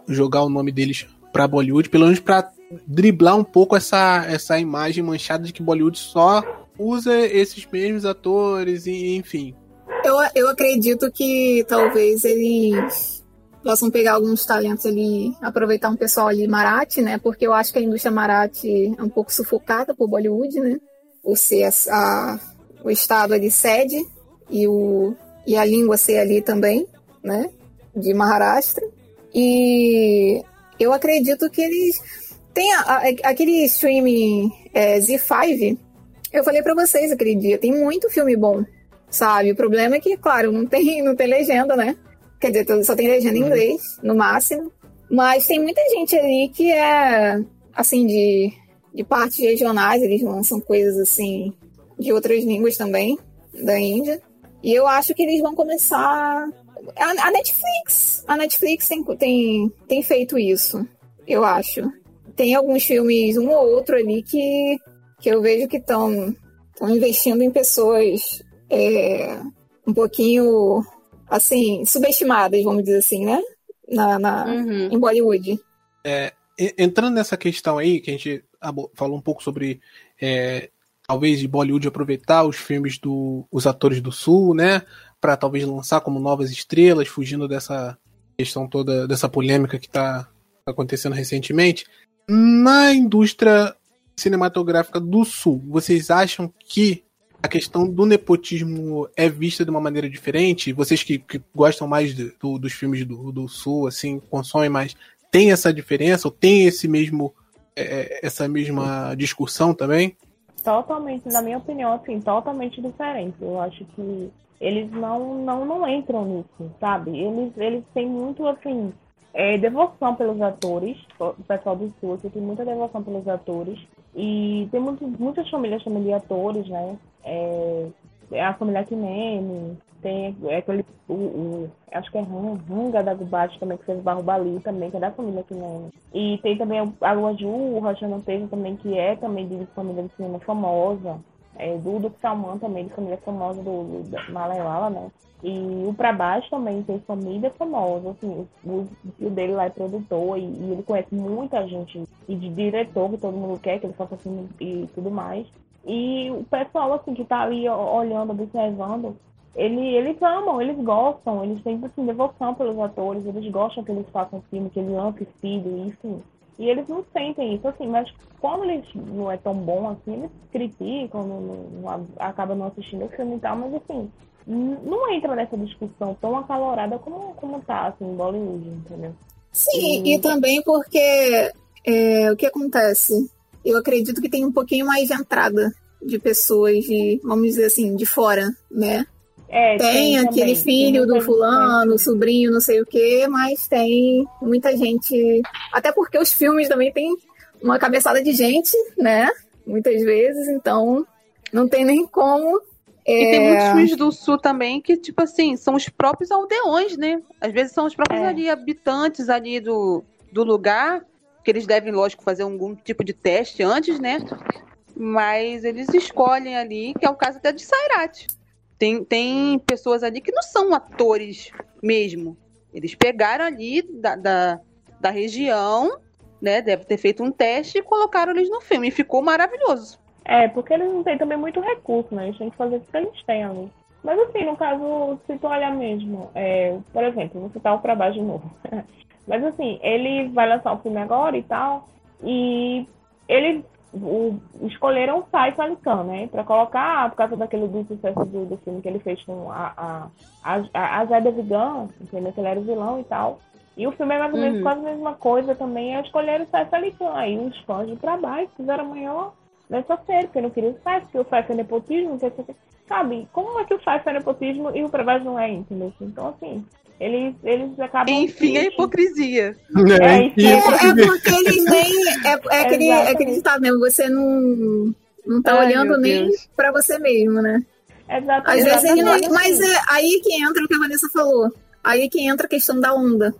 S1: jogar o nome deles para Bollywood, pelo menos para driblar um pouco essa, essa imagem manchada de que Bollywood só usa esses mesmos atores e enfim.
S3: Eu, eu acredito que talvez eles possam pegar alguns talentos ali, aproveitar um pessoal ali Marathi, né? Porque eu acho que a indústria Marathi é um pouco sufocada por Bollywood, né? Por ser a, a, o estado ali sede e, o, e a língua ser ali também, né? De Maharashtra. E eu acredito que eles tem a, a, aquele streaming é, Z5. Eu falei para vocês aquele dia, tem muito filme bom, sabe? O problema é que, claro, não tem, não tem legenda, né? Quer dizer, só tem legenda em uhum. inglês, no máximo. Mas tem muita gente ali que é, assim, de, de partes regionais, eles lançam coisas, assim, de outras línguas também, da Índia. E eu acho que eles vão começar. A, a Netflix. A Netflix tem, tem, tem feito isso, eu acho. Tem alguns filmes, um ou outro ali, que, que eu vejo que estão investindo em pessoas é, um pouquinho assim, subestimadas, vamos dizer assim, né? Na, na uhum. Em Bollywood.
S1: É, entrando nessa questão aí, que a gente falou um pouco sobre é, talvez de Bollywood aproveitar os filmes dos do, atores do Sul, né? Para talvez lançar como novas estrelas, fugindo dessa questão toda, dessa polêmica que está acontecendo recentemente. Na indústria cinematográfica do Sul, vocês acham que a questão do nepotismo é vista de uma maneira diferente? Vocês que, que gostam mais do, dos filmes do, do, Sul, assim, consomem mais, tem essa diferença ou tem esse mesmo é, é, essa mesma discussão também?
S4: Totalmente, na minha opinião, assim, totalmente diferente. Eu acho que eles não, não, não entram nisso, sabe? Eles, eles têm muito, assim, é, devoção pelos atores. O pessoal do Sul tem muita devoção pelos atores. E tem muito, muitas famílias também de atores, né? É, é a família Kinene, tem é aquele, o, o, acho que é Ranga da Gubat também, que fez Bali também, que é da família Kinene. E tem também a Luaju, o Rajana Teja também, que é também de família de cinema famosa. É, Duque Salman também, de família famosa do, do Malaiala, né? E o Pra Baixo também tem família famosa, assim, o tio dele lá é produtor e, e, ele conhece muita gente e de diretor que todo mundo quer que ele faça assim e tudo mais. E o pessoal, assim, que tá ali olhando, observando, ele, eles amam, eles gostam, eles têm, assim, devoção pelos atores, eles gostam que eles façam filme, que eles lancem filho, enfim. E eles não sentem isso, assim, mas quando eles não é tão bom assim, eles criticam, não, não, não acabam não assistindo o filme e tal, mas assim, não entra nessa discussão tão acalorada como, como tá, assim, em Bollywood, entendeu?
S3: Sim, e, e também porque é, o que acontece? Eu acredito que tem um pouquinho mais de entrada de pessoas de, vamos dizer assim, de fora, né?
S4: É,
S3: tem aquele também. filho do fulano, sobrinho, não sei o quê, mas tem muita gente. Até porque os filmes também tem uma cabeçada de gente, né? Muitas vezes, então não tem nem como.
S5: É... E tem muitos filmes do sul também que, tipo assim, são os próprios aldeões, né? Às vezes são os próprios é. ali, habitantes ali do, do lugar, que eles devem, lógico, fazer algum tipo de teste antes, né? Mas eles escolhem ali, que é o caso até de Sairat. Tem, tem pessoas ali que não são atores mesmo. Eles pegaram ali da, da, da região, né? Deve ter feito um teste e colocaram eles no filme. E ficou maravilhoso.
S4: É, porque eles não têm também muito recurso, né? Eles têm que fazer o que eles têm ali. Mas assim, no caso, se tu olhar mesmo, é, por exemplo, vou citar o trabalho de novo. Mas assim, ele vai lançar o filme agora e tal, e ele o, escolheram o Ali Khan, né? Pra colocar, por causa daquele do sucesso do, do filme que ele fez com a, a, a, a Zé Vigan, entendeu? Que ele era o vilão e tal. E o filme é mais ou menos uhum. quase a mesma coisa também. É escolheram o Ali Khan. Aí os fãs de trabalho fizeram a maior nessa série, porque não queria o Five, porque o Five é nepotismo, que, sabe? Como é que o Five é nepotismo e o Prebaz não é, entendeu? Então, assim, eles, eles acabam.
S5: Enfim, a hipocrisia.
S4: É, enfim,
S3: É, é porque eles nem. É, é aquele, é aquele ditado mesmo, você não, não tá
S5: Ai,
S3: olhando nem pra você mesmo, né? Às
S4: Exatamente.
S3: vezes ele não.
S5: Exatamente.
S3: Mas é aí que entra o que a Vanessa falou. Aí que entra a questão da onda.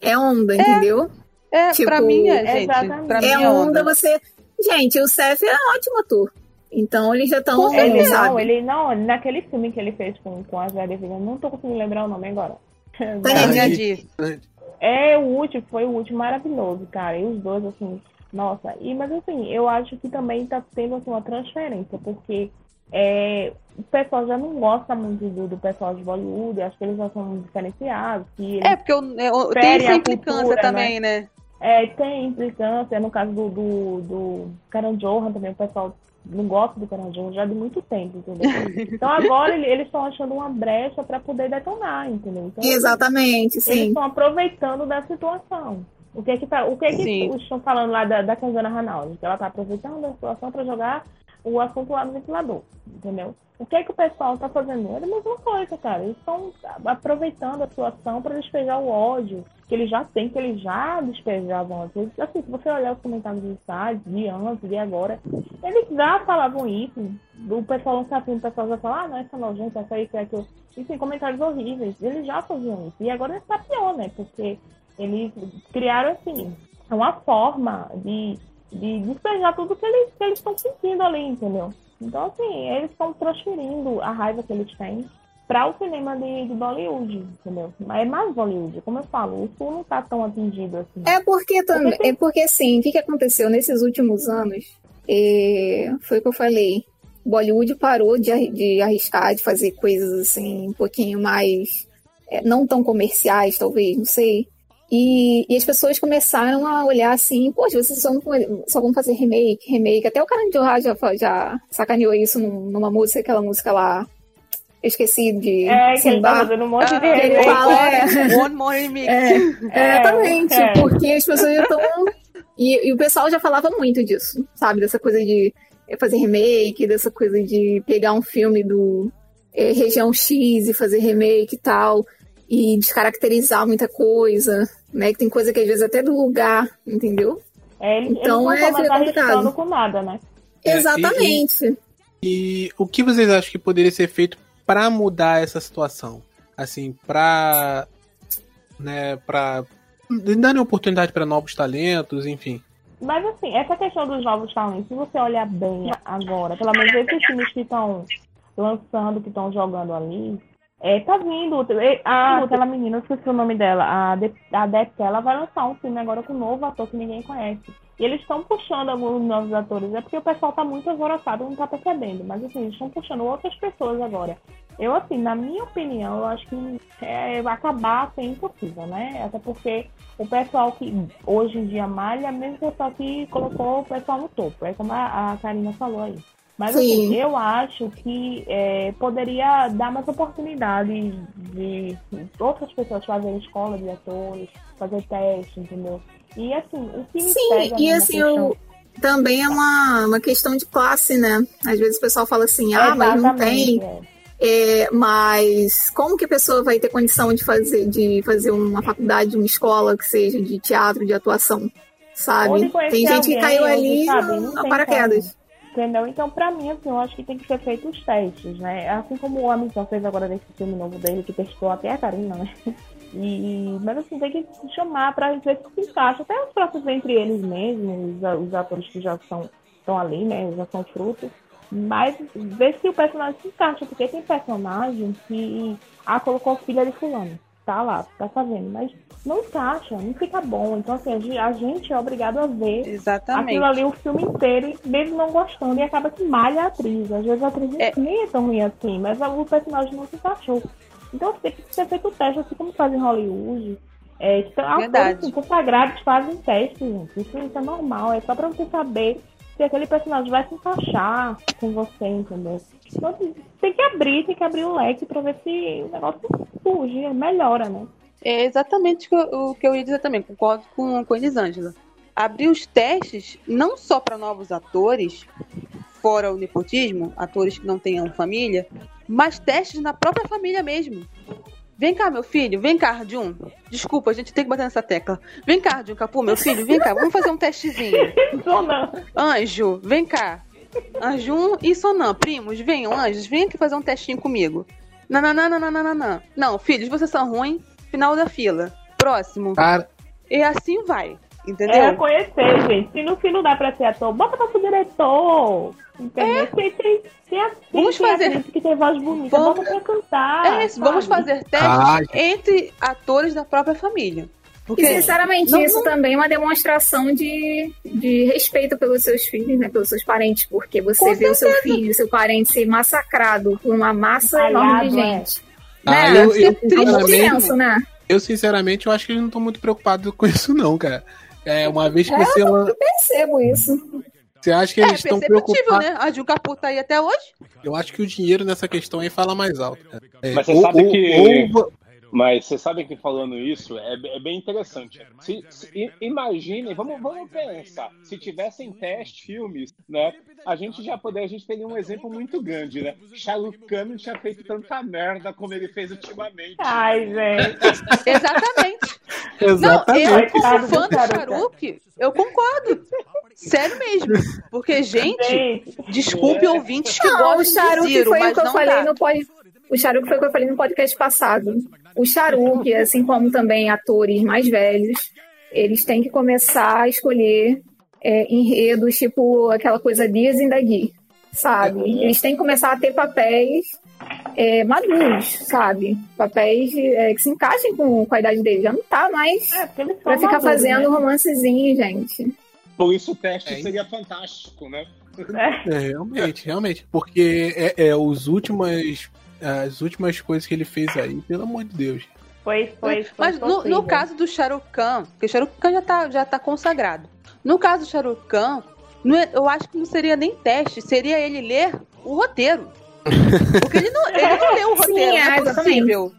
S3: É onda, entendeu?
S5: É,
S3: Tipo,
S5: pra mim é, gente.
S4: exatamente.
S5: Pra mim
S3: É onda, você. Gente, o Seth é um ótimo ator. Então eles já estão.
S4: Ele não, ele não, naquele filme que ele fez com, com a Zé Devine, eu não tô conseguindo lembrar o nome agora.
S3: Tá
S5: É,
S4: o último, foi o último maravilhoso, cara. E os dois, assim, nossa. E, mas assim, eu acho que também tá tendo assim, uma transferência, porque é, o pessoal já não gosta muito do, do pessoal de Bollywood, acho que eles já são diferenciados, que
S5: É, porque eu, eu, tem
S4: Ferem
S5: essa implicância
S4: cultura,
S5: também, né?
S4: É, tem implicância, no caso do, do, do Karan Johan também, o pessoal não gosta do Johan já de muito tempo, entendeu? Então agora ele- eles estão achando uma brecha para poder detonar, entendeu? Então,
S3: Exatamente,
S4: eles
S3: sim.
S4: estão aproveitando da situação. O que é que, tá, o que, é que estão falando lá da, da Kanzana Ranaldi? Que ela está aproveitando da situação para jogar o assunto lá no ventilador, entendeu? O que é que o pessoal está fazendo? É a mesma coisa, cara. Eles estão aproveitando a situação para despejar o ódio que eles já têm, que eles já despejavam antes. Assim, se você olhar os comentários dos sites, de antes, de agora, eles já falavam isso. O pessoal não sabe, o pessoal já fala, ah, não, essa nojenta, essa aí, aquilo. Enfim, comentários horríveis. Eles já faziam isso. E agora está pior, né? Porque eles criaram, assim, uma forma de, de despejar tudo que eles que eles estão sentindo ali, entendeu? Então, assim, eles estão transferindo a raiva que eles têm para o cinema de, de Bollywood, entendeu? Mas é mais Bollywood, como eu falo, o sul não tá tão atingido assim.
S3: É porque também, é porque assim, o que, que aconteceu nesses últimos anos? É, foi o que eu falei. Bollywood parou de, de arriscar, de fazer coisas assim, um pouquinho mais. é, não tão comerciais, talvez, não sei. E, e as pessoas começaram a olhar assim, poxa, vocês só, vão- só vão fazer remake, remake. Até o Johar já, já sacaneou isso num- numa música, aquela música lá. Eu esqueci de
S4: É, que ele tá fazendo um monte de
S5: Ah,
S3: ele
S4: remake.
S3: fala, é.
S5: One more remix.
S3: É,
S4: É,
S3: exatamente,
S4: é.
S3: porque as pessoas já estão. E, e o pessoal já falava muito disso, sabe? Dessa coisa de fazer remake, dessa coisa de pegar um filme do é, região X e fazer remake e tal, e descaracterizar muita coisa, né? Que tem coisa que às vezes até do lugar, entendeu?
S4: É,
S3: Então, é,
S4: não
S3: fica complicado.
S4: com nada, né?
S1: É,
S3: Exatamente.
S1: E o que vocês acham que poderia ser feito pra mudar essa situação? Assim, pra. né, pra. dar oportunidade pra novos talentos, enfim.
S4: Mas assim, essa questão dos novos talentos, se você olhar bem agora, pelo menos esses times que estão lançando, que estão jogando ali, é, tá vindo. é, A, aquela menina, eu esqueci o nome dela, a, De, a Depth, ela vai lançar um filme agora com um novo ator que ninguém conhece. E eles estão puxando alguns novos atores. É porque o pessoal tá muito alvoroçado, não tá percebendo. Mas assim, eles estão puxando outras pessoas agora. Eu, assim, na minha opinião, eu acho que é, acabar sendo impossível, né? Até porque o pessoal que hoje em dia malha é o mesmo pessoal que colocou o pessoal no topo. É como a, a Karina falou aí. Mas
S3: Sim.
S4: assim, eu acho que é, poderia dar mais oportunidade de outras pessoas fazerem escola de atores, fazer teste, entendeu? E assim, o que me
S3: Sim, e assim,
S4: questão-
S3: eu, também é uma, uma questão de classe, né? Às vezes o pessoal fala assim, ah, mas não tem.
S4: É.
S3: É, mas como que a pessoa vai ter condição de fazer, de fazer uma faculdade, uma escola que seja de teatro, de atuação, sabe? Tem gente que
S4: alguém,
S3: caiu
S4: ou de,
S3: ali
S4: sabe,
S3: no-
S4: tem
S3: paraquedas.
S4: Entendeu? Então, pra mim, assim, eu acho que tem que ser feito os testes, né? Assim como o Hamilton fez agora nesse filme novo dele, que testou até a Karina, né? E, mas assim, tem que chamar pra ver se se encaixa. Até os próprios entre eles mesmos, os, a- os atores que já estão, estão ali, né? Já são frutos. Mas ver se o personagem se encaixa, porque tem personagem que ah, colocou filha de fulano. Tá lá, tá fazendo, mas não encaixa, não fica bom. Então, assim, a gen- a gente é obrigado a ver
S5: Exatamente.
S4: aquilo ali o filme inteiro, mesmo não gostando, e acaba que malha a atriz. Às vezes a atriz
S5: É.
S4: nem é tão ruim assim, mas o personagem não se encaixou. Então tem que ser feito o teste, assim como faz em Hollywood. É, tem
S5: Verdade.
S4: atores assim, consagrados fazem teste, gente. Isso, isso é normal, é só pra você saber se aquele personagem vai se encaixar com você, entendeu? Então tem que abrir, tem que abrir o leque pra ver se o negócio surge, melhora, né?
S5: É exatamente o que eu- ia dizer também, concordo com, com a Elisângela. Abrir os testes, não só para novos atores, fora o nepotismo, atores que não tenham família, mas testes na própria família mesmo. Vem cá, meu filho, vem cá, Arjun. Desculpa, a gente tem que bater nessa tecla. Vem cá, Arjun Capu, meu filho, vem cá, vamos fazer um testezinho.
S4: Sonan.
S5: Anjo, vem cá. Arjun e Sonan, primos, venham, anjos, vem aqui fazer um testinho comigo. Não, não, não, não, não, não, não. Não, filhos, vocês são ruins. Final da fila. Próximo.
S1: Cara,
S5: E assim vai. Entendeu?
S4: É conhecer, gente. Se no fim não dá pra ser ator, bota pra ser diretor. Entendeu? Tem, tem, tem, a- tem,
S5: Vamos
S4: tem
S5: fazer-
S4: atriz que tem voz bonita,
S5: Vamos-
S4: bota pra cantar.
S5: É vamos fazer testes
S1: Ah,
S5: entre atores da própria família.
S3: E
S5: Porque
S3: sinceramente,
S5: Não,
S3: isso
S5: não-
S3: também é uma demonstração de, de respeito pelos seus filhos, né? Pelos seus parentes, porque você
S5: Com
S3: vê o seu filho, seu parente ser massacrado por uma massa enorme de
S4: é.
S3: gente.
S1: ah,
S3: né?
S1: eu,
S5: Deve
S1: eu,
S5: triste
S3: É né?
S1: eu, sinceramente, eu acho que eles não estão muito preocupados com isso, não, cara. É, uma vez que
S3: É,
S1: você,
S3: Eu percebo isso.
S1: Você acha que
S5: é
S1: eles estão
S5: perceptível,
S1: preocupados.
S5: né? A Ju Capu tá aí até hoje.
S1: Eu acho que o dinheiro nessa questão aí fala mais alto. É,
S2: Mas você sabe que-
S1: ou-
S2: Mas você sabe que falando isso é, é bem interessante. Se, se- i- imaginem, vamos, vamos pensar, se tivessem teste filmes, né? A gente já poderia, a gente teria um exemplo muito grande, né? Khan não tinha feito tanta merda como ele fez ultimamente.
S4: Ai, gente.
S5: Exatamente. Não,
S1: Exatamente.
S5: eu, como fã
S4: do. Shahrukh,
S5: eu concordo. Sério mesmo. Porque, gente,
S4: Gente,
S5: desculpe
S2: É.
S5: ouvintes que
S3: Não, o
S5: gostam de
S3: Charuque
S5: Ziro,
S3: foi o
S5: mas
S3: que eu
S5: não
S3: falei
S5: dá.
S3: no pod... O Charuque foi o que eu falei no podcast passado. O Charuque, assim como também atores mais velhos, eles têm que começar a escolher é, enredos, tipo aquela coisa Dias in Dagui, sabe? Eles têm que começar a ter papéis é, maduros, sabe? Papéis é, que se encaixem com, com a idade deles. Já não tá mais
S4: é,
S3: pra ficar
S4: maduros,
S3: fazendo
S4: né?
S3: romancezinho, gente.
S2: Por isso o teste
S1: É.
S2: seria fantástico, né?
S1: É, realmente, realmente. Porque é, é os últimas, as últimas coisas que ele fez aí, pelo amor de Deus.
S4: Foi, foi, foi
S5: Mas no, no caso do Shahrukh Khan, porque o Shahrukh Khan já tá, já tá consagrado. No caso do Shahrukh Khan, não é- eu acho que não seria nem teste, seria ele ler o roteiro. Porque ele não, ele não leu o
S3: Sim,
S5: roteiro, não
S3: é,
S5: é
S3: exatamente.
S5: possível.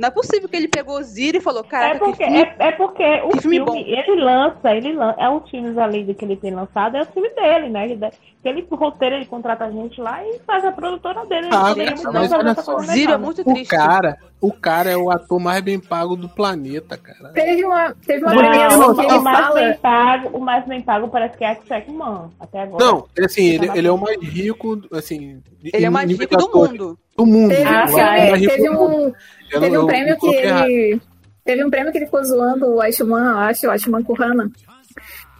S5: Não é possível que ele pegou o Ziro e falou,
S4: É
S5: caraca,
S4: porque,
S5: que filme
S4: é, é porque o
S5: que filme
S4: filme, ele lança, ele lança, é os filmes ali que ele tem lançado, é o filme dele, né? Ele, ele roteiro, ele contrata a gente lá e faz a produtora dele. Ele
S1: Ah,
S4: poderia
S1: mas
S4: bem
S1: olha só,
S5: Ziro é muito
S1: O
S5: triste.
S1: cara, o cara é o ator mais bem pago do planeta, cara.
S3: Teve uma, teve uma
S4: Não,
S3: premiação que ele
S4: o, mais
S3: fala.
S4: bem pago, o mais bem pago parece que é a Man, até agora.
S1: Não, é assim, ele, ele é o mais rico, assim.
S5: Ele é o mais rico do mundo.
S1: Do mundo.
S3: Teve,
S4: Ah,
S3: teve um,
S1: Eu
S3: teve
S1: não-
S3: um
S1: eu
S3: prêmio que ele. Teve um prêmio que ele ficou zoando o Ashman, acho, o Ashman Kurana.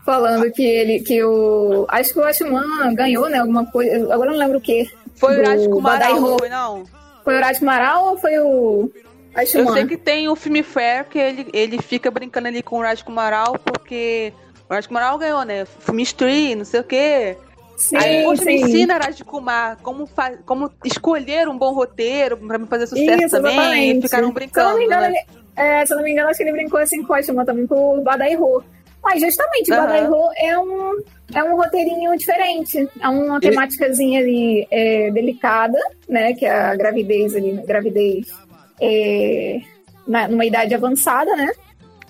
S3: Falando que ele, que o. Acho que o Ashman ganhou, né? Alguma coisa. Agora eu não lembro o que.
S5: Foi o Raj Kumar,
S3: Badai
S5: não foi não?
S3: Foi o Raj Maral ou foi o.
S5: Eu sei
S3: Ashman?
S5: que tem o filme Fair que ele, ele fica brincando ali com o Raj Kumaral porque o Raj Kumaral ganhou, né? Filme Street, não sei o quê.
S3: Sim,
S5: Aí, poxa, me ensina, Raj Kumar, como, fa como escolher um bom roteiro pra me fazer sucesso
S3: Isso,
S5: também.
S3: exatamente.
S5: E ficaram
S3: Se eu não
S5: brincando,
S3: me engano,
S5: né?
S3: ele- é, se eu não me engano, acho que ele brincou assim com o Ashman também, com o Badai Ho. Mas justamente. Badai Ho é um, é um roteirinho diferente. É uma
S1: Ele-
S3: temáticazinha ali é, delicada, né? Que é a gravidez ali, né, gravidez é, na, numa idade avançada, né?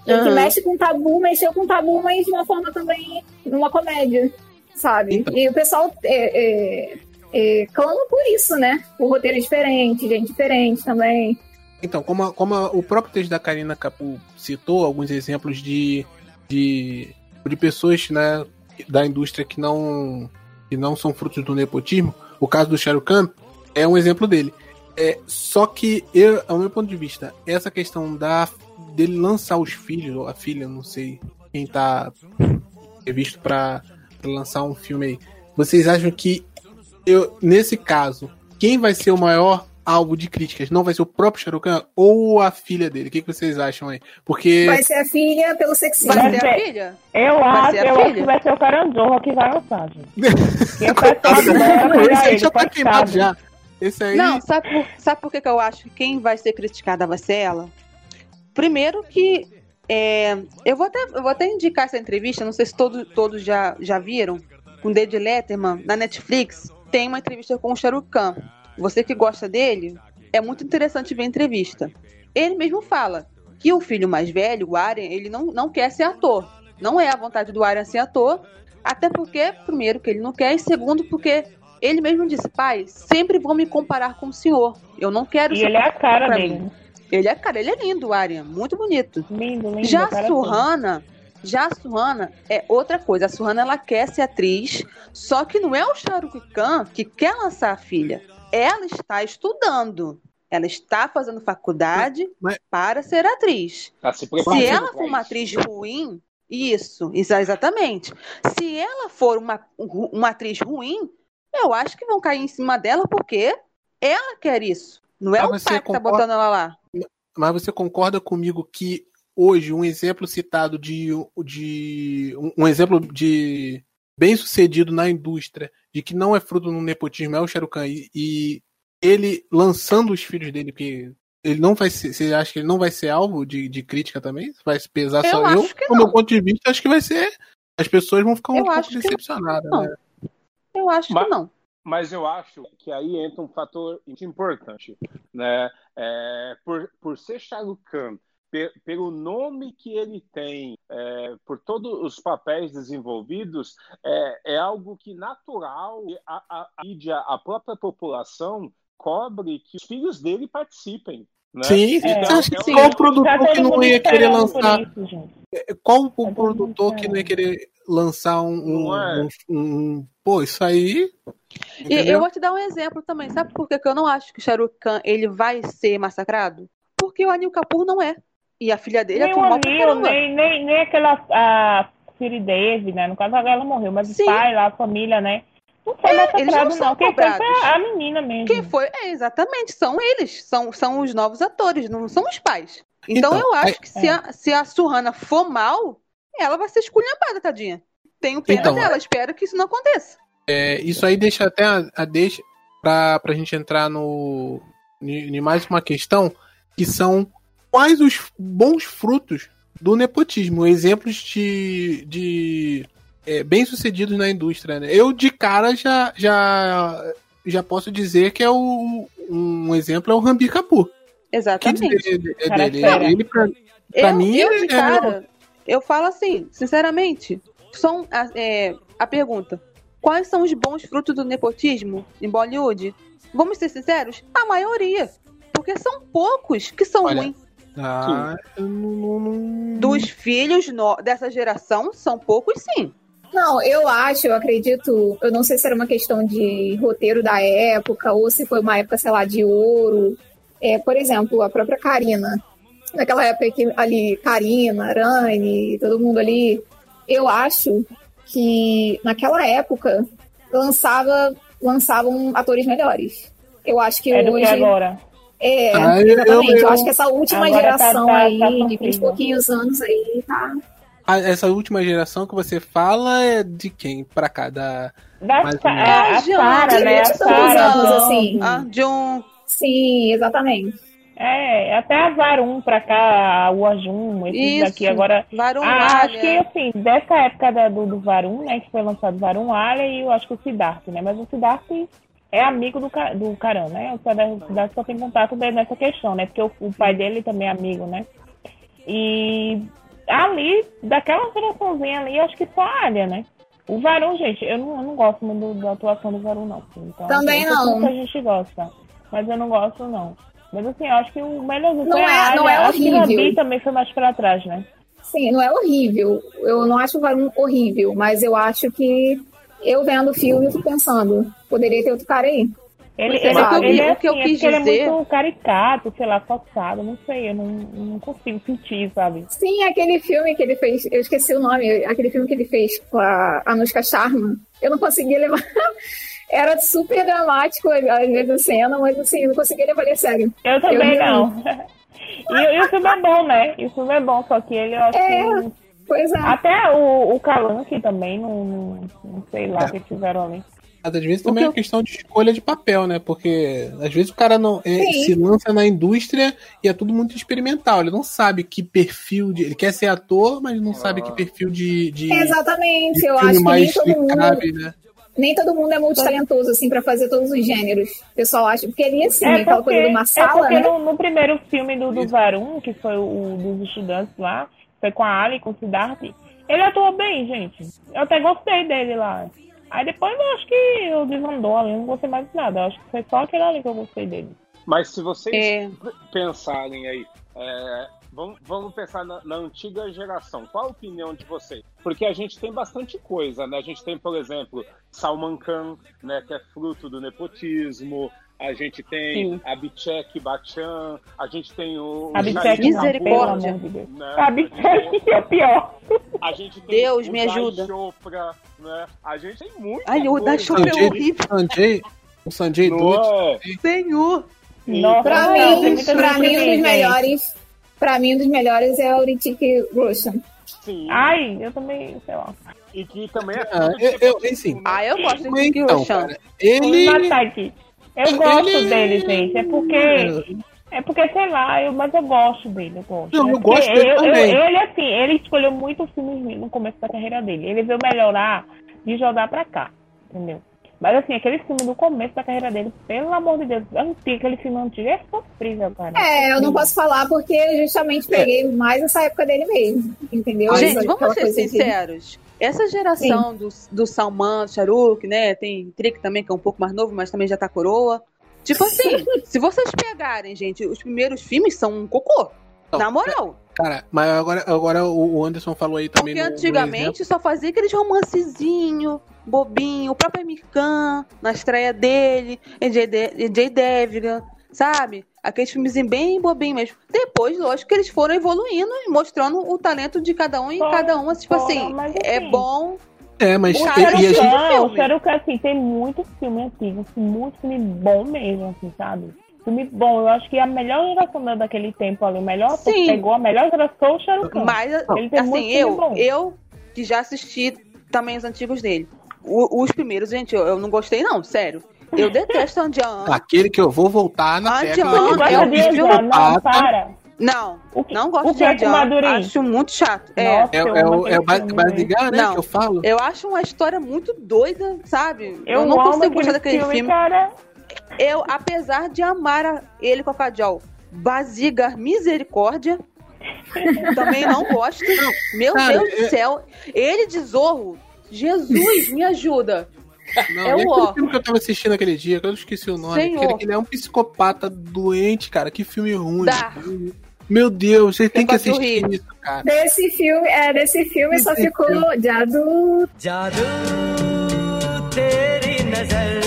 S3: E que mexe com tabu, mexeu com tabu, mas de uma forma também, numa comédia, sabe?
S1: Então.
S3: E o pessoal é, é, é, clama por isso, né? O roteiro é diferente, gente diferente também.
S1: Então, como, a- como a- o próprio texto da Karina Capu citou alguns exemplos de, de, de pessoas né, da indústria que não, que não são frutos do nepotismo, o caso do Shahrukh Khan é um exemplo dele. É, só que, eu, ao meu ponto de vista, essa questão da, dele lançar os filhos, ou a filha, não sei quem tá previsto para lançar um filme aí, vocês acham que, eu, nesse caso, quem vai ser o maior alvo de críticas? Não vai ser o próprio Shahrukh Khan ou a filha dele? O que, que vocês acham aí? Porque.
S3: Vai ser a filha pelo sexismo.
S5: Vai ser a filha?
S4: Eu acho,
S5: a
S4: eu acho
S5: filha?
S4: que vai ser o Caranjorra que vai lançar, gente. O pessoal
S1: Esse aí já tá queimado já. Esse aí.
S5: Não, sabe por, sabe por que, que eu acho que quem vai ser criticada vai ser ela? Primeiro que é, eu, vou até, eu vou até indicar essa entrevista, não sei se todos, todos já, já viram, com David Letterman, na Netflix, tem uma entrevista com o Shahrukh Khan. Você que gosta dele, é muito interessante ver a entrevista. Ele mesmo fala que o filho mais velho, o Aryan, ele não, não quer ser ator. Não é a vontade do Aryan ser ator, até porque, primeiro, que ele não quer, e segundo, porque Ele mesmo disse, pai, sempre vão me comparar com o senhor. Eu não quero
S4: E
S5: ser
S4: ele é a cara dele.
S5: mim." Ele é cara, ele é lindo, o Arya, muito bonito.
S4: Lindo, lindo.
S5: Já
S4: a
S5: a
S4: cara
S5: Surrana, já a Surrana é outra coisa. A Surrana ela quer ser atriz, só que não é o Shahrukh Khan que quer lançar a filha. Ela está estudando. Ela está fazendo faculdade
S1: Mas-
S5: para ser atriz.
S2: Tá se
S5: Se ela for uma
S2: isso.
S5: atriz ruim, isso, exa- exatamente. Se ela for uma, uma atriz ruim, eu acho que vão cair em cima dela porque ela quer isso. Não é
S1: Mas
S5: o pai que tá
S1: concorda-
S5: botando ela lá.
S1: Mas você concorda comigo que hoje um exemplo citado de, de um, um exemplo de bem sucedido na indústria de que não é fruto do nepotismo é o Shahrukh Khan e, e ele lançando os filhos dele porque ele não vai ser, você acha que ele não vai ser alvo de, de crítica também? Vai se pesar
S5: Eu
S1: só
S5: acho
S1: eu?
S5: que
S1: Do meu ponto de vista, acho que vai ser as pessoas vão ficar um
S5: Eu
S1: pouco
S5: que
S1: decepcionadas,
S5: Não.
S1: né?
S5: Eu acho
S2: Mas-
S5: que não.
S2: Mas eu acho que aí entra um fator importante, né? É, por, por ser Shah Rukh Khan, pe- pelo nome que ele tem, é, por todos os papéis desenvolvidos, é, é algo que natural a, a, a mídia, a própria população cobre que os filhos dele participem. Né?
S1: Sim,
S4: É,
S1: você acha que
S5: sim.
S1: qual
S4: Tá
S1: produtor que não ia querer lançar
S4: isso.
S1: Qual o produtor que não ia querer lançar um. um,
S2: é?
S1: um- um- pô, isso aí.
S5: E
S1: entendeu?
S5: eu vou te dar um exemplo também. Sabe por que que eu não acho que o Shahrukh Khan ele vai ser massacrado? Porque o Anil Kapoor não é. E a filha dele
S4: Nem
S5: é
S4: o
S5: mal pra
S4: Anil, nem, nem, nem aquela a Siri Dave, né? No caso, ela morreu, mas
S5: Sim.
S4: o pai lá, a família, né? Não foi
S5: É, eles não
S4: massacrado,
S5: são
S4: não. Quem foi a, menina mesmo.
S5: Quem foi? É, exatamente, são eles. São, são os novos atores, não são os pais. Então,
S1: Então,
S5: eu acho
S1: aí-
S5: que se, a, se a Surrana for mal, ela vai ser esculhambada, tadinha. Tenho pena
S1: Então,
S5: dela, espero que isso não aconteça.
S1: É, isso aí deixa até a, a deixa pra, pra gente entrar no. Em mais uma questão, que são quais os bons frutos do nepotismo, exemplos de, de é, bem-sucedidos na indústria. Né? Eu, de cara, já, já, já posso dizer que é o, um exemplo é o Rambi Kapoor. Que
S5: Exatamente.
S1: dizer é
S4: Cara
S1: dele? Ele, pra, Pra
S5: eu,
S1: mim,
S5: eu
S1: é-
S5: de cara, eu falo assim, sinceramente, são a, é, a pergunta: quais são os bons frutos do nepotismo em Bollywood? Vamos ser sinceros? A maioria. Porque são poucos que são
S1: Olha,
S5: ruins.
S1: ah, não, não- não-
S5: Dos filhos no- dessa geração, são poucos sim.
S3: Não, eu acho, eu acredito, eu não sei se era uma questão de roteiro da época ou se foi uma época, sei lá, de ouro. É, por exemplo, a própria Karina. Naquela época que ali, Karina, Rani, todo mundo ali. Eu acho que naquela época lançava, lançavam atores melhores. Eu acho que
S4: É do
S3: hoje.
S4: que agora.
S3: É,
S1: Ah, eu-
S3: exatamente. Eu,
S1: eu-
S3: acho que essa última
S4: Agora tá-
S3: geração
S4: tá-
S3: aí,
S4: tá
S3: de 20
S4: sofrível.
S3: pouquinhos anos aí, tá.
S1: Ah, essa última geração que você fala é de quem pra cá? Da...
S4: Da
S1: Mais
S4: Sa-
S1: menos.
S4: a, a
S5: Ah,
S4: né? A
S3: de tantos
S4: Sarah.
S3: anos, assim.
S5: Ah, John.
S3: Sim, exatamente.
S4: É, até a Varum pra cá, a Uajum, esses
S5: Isso.
S4: daqui agora.
S5: Varun
S4: Ah, acho que assim, dessa época da- do, do Varum, né, que foi lançado Varum Alha e eu acho que o Siddharth, né? Mas o Siddharth é amigo do, do Karan, né? O Siddharth só tem contato dele nessa questão, né? Porque o, o pai dele também é amigo, né? E ali, daquela geraçãozinha ali, acho que só a Alha, né? O Varum, gente, eu não, eu não gosto muito da atuação do Varum, não. Então,
S3: Também
S4: assim, eu sei que
S3: não.
S4: Muita gente gosta, mas eu não gosto, não. Mas assim, eu acho que o melhorzinho
S3: Não
S4: foi a
S3: é-
S4: Alha.
S3: não é
S4: acho que o
S3: horrível.
S4: Rabi também foi mais pra trás, né?
S3: Sim, não é horrível. Eu não acho o Varun horrível, mas eu acho que eu vendo o filme eu fico pensando, poderia ter outro cara aí.
S4: Ele,
S5: Mas
S4: ele, ele é
S5: o que eu
S4: assim, é
S5: quis
S4: porque ele é
S5: dizer-
S4: muito caricato, sei lá, forçado, não sei, eu não, não consigo sentir, sabe?
S3: Sim, aquele filme que ele fez, eu esqueci o nome, aquele filme que ele fez com a Anushka Sharma, eu não conseguia levar. Era super dramático às vezes a cena, mas assim, eu não conseguia levar ele a sério.
S4: Eu também
S3: Eu
S4: não. e, e o filme é bom, né? E o filme é bom, só que ele, eu acho
S3: É.
S4: que...
S3: Pois é.
S4: Até o, o Calanque também, não, não, não sei lá o que fizeram ali.
S1: Às vezes também é uma questão de escolha de papel, né? Porque às vezes o cara não é, se lança na indústria e é tudo muito experimental. Ele não sabe que perfil de. Ele quer ser ator, mas não sabe que perfil de, de,
S3: Exatamente,
S1: de
S3: eu acho que nem todo mundo,
S1: cabe, né?
S3: Nem todo mundo é multitalentoso assim pra fazer todos os gêneros. O pessoal acha, porque ali assim,
S4: É
S3: aquela
S4: porque,
S3: coisa de uma
S4: é
S3: sala,
S4: porque
S3: né?
S4: no, no primeiro filme do, do Varum, que foi o, o dos estudantes lá, foi com a Ali, com o Siddharth, ele atuou bem, gente. Eu até gostei dele lá. Aí depois eu acho que eu desandou ali, não gostei mais de nada. Eu acho que foi só aquele ali que eu gostei dele.
S2: Mas se vocês
S5: É.
S2: pensarem aí, é, vamos, vamos pensar na, na antiga geração. Qual a opinião de vocês? Porque a gente tem bastante coisa, né? A gente tem, por exemplo, Salman Khan, né, que é fruto do nepotismo. A gente tem
S5: Sim.
S2: Abhishek Bachchan, a gente tem o
S4: não, pelo
S5: Misericórdia.
S2: né?
S4: Abhishek é o pior.
S2: A gente tem
S5: Deus,
S2: o
S5: me ajuda.
S2: Chopra, né? A gente tem muito.
S5: Ai, o da Chopra é horrível.
S1: Sanjay, o Sanjay Dutt.
S2: É?
S5: Senhor.
S4: Nossa,
S3: Pra mim, pra mim, um dos
S4: gente.
S3: melhores. Pra mim, um dos melhores é o Ritik Roshan.
S2: Sim.
S4: Ai, eu também, sei lá.
S2: E que também é
S1: Ah, eu- eu- assim,
S2: né?
S5: Ah, eu gosto do Rick
S1: Então,
S5: Roshan.
S1: cara, ele.
S4: Aqui. Eu gosto
S1: Ele-
S4: dele, gente. É porque. É porque, sei lá, eu, mas eu gosto dele, eu gosto.
S1: Não,
S4: É
S1: eu
S4: porque
S1: gosto dele
S4: eu- eu-
S1: também.
S4: ele, assim, ele escolheu muito filmes ruins no começo da carreira dele. Ele veio melhorar de jogar pra cá, entendeu? Mas assim, aquele filme do começo da carreira dele, pelo amor de Deus, antigo, aquele filme antigo é sofrível, cara.
S3: É, eu não posso falar porque eu justamente peguei mais essa época dele mesmo. Entendeu?
S5: Gente, vamos ser
S3: de-
S5: sinceros. Essa geração do, do Salman, do Shahrukh, né? Tem Trick também, que é um pouco mais novo, mas também já tá coroa. Tipo assim, se vocês pegarem, gente, os primeiros filmes são um cocô.
S1: Não,
S5: Na moral.
S1: Cara, mas agora, agora o Anderson falou aí também.
S5: Porque
S1: no- no
S5: antigamente só fazia aqueles romancezinho, bobinho, o próprio Amir Khan, na estreia dele, EJ De- EJ Devigan, sabe? Aqueles filmezinhos bem bobinho mesmo. Depois, lógico que eles foram evoluindo e mostrando o talento de cada um e
S4: Foram,
S5: cada um, tipo
S4: foram,
S5: assim,
S4: mas
S5: é
S4: assim,
S5: bom.
S1: É, mas
S5: O
S1: e-
S5: cara
S1: e a gente-
S5: não-
S4: Não,
S5: filme.
S4: quero que assim, tem muito filme antigo, assim, muito filme bom mesmo, assim, sabe? Filme bom, eu acho que a melhor geração da- daquele tempo ali, o melhor
S5: Sim.
S4: pegou a melhor geração o Khan.
S5: Mas,
S4: Ele tem muito
S5: assim,
S4: filme
S5: eu,
S4: bom.
S5: eu que já assisti também os antigos dele. O- os primeiros, gente, eu, eu não gostei, não, sério. Eu detesto Andian.
S1: Aquele que eu vou voltar na
S5: Ah,
S1: tecla. É um
S4: de Andian, não, para.
S5: Não,
S4: que-
S5: não gosto de
S4: é
S5: Andian.
S4: Madureira?
S5: Acho muito chato. É.
S4: Nossa,
S1: É,
S4: eu
S1: é, o- é o Basigar, né?
S5: Não.
S1: Que eu falo.
S5: Eu acho uma história muito doida, sabe? Eu,
S4: Eu,
S5: não consigo gostar
S4: aquele
S5: daquele
S4: filme,
S5: filme.
S4: cara.
S5: Eu, apesar de amar a- ele com a Kajol, Basigar Misericórdia, também não gosto. Meu
S1: Cara,
S5: Deus do
S1: é-
S5: céu. Ele de Zorro, Jesus, me ajuda.
S1: Não,
S5: é o ó.
S1: filme que eu tava assistindo aquele dia, que eu esqueci o nome. Ele, é um psicopata doente, cara. Que filme ruim.
S5: Dá.
S1: Meu Deus, você tem que assistir isso, cara.
S3: Desse filme, é, desse filme só ficou Jadu.
S7: Jadu, teri nazar,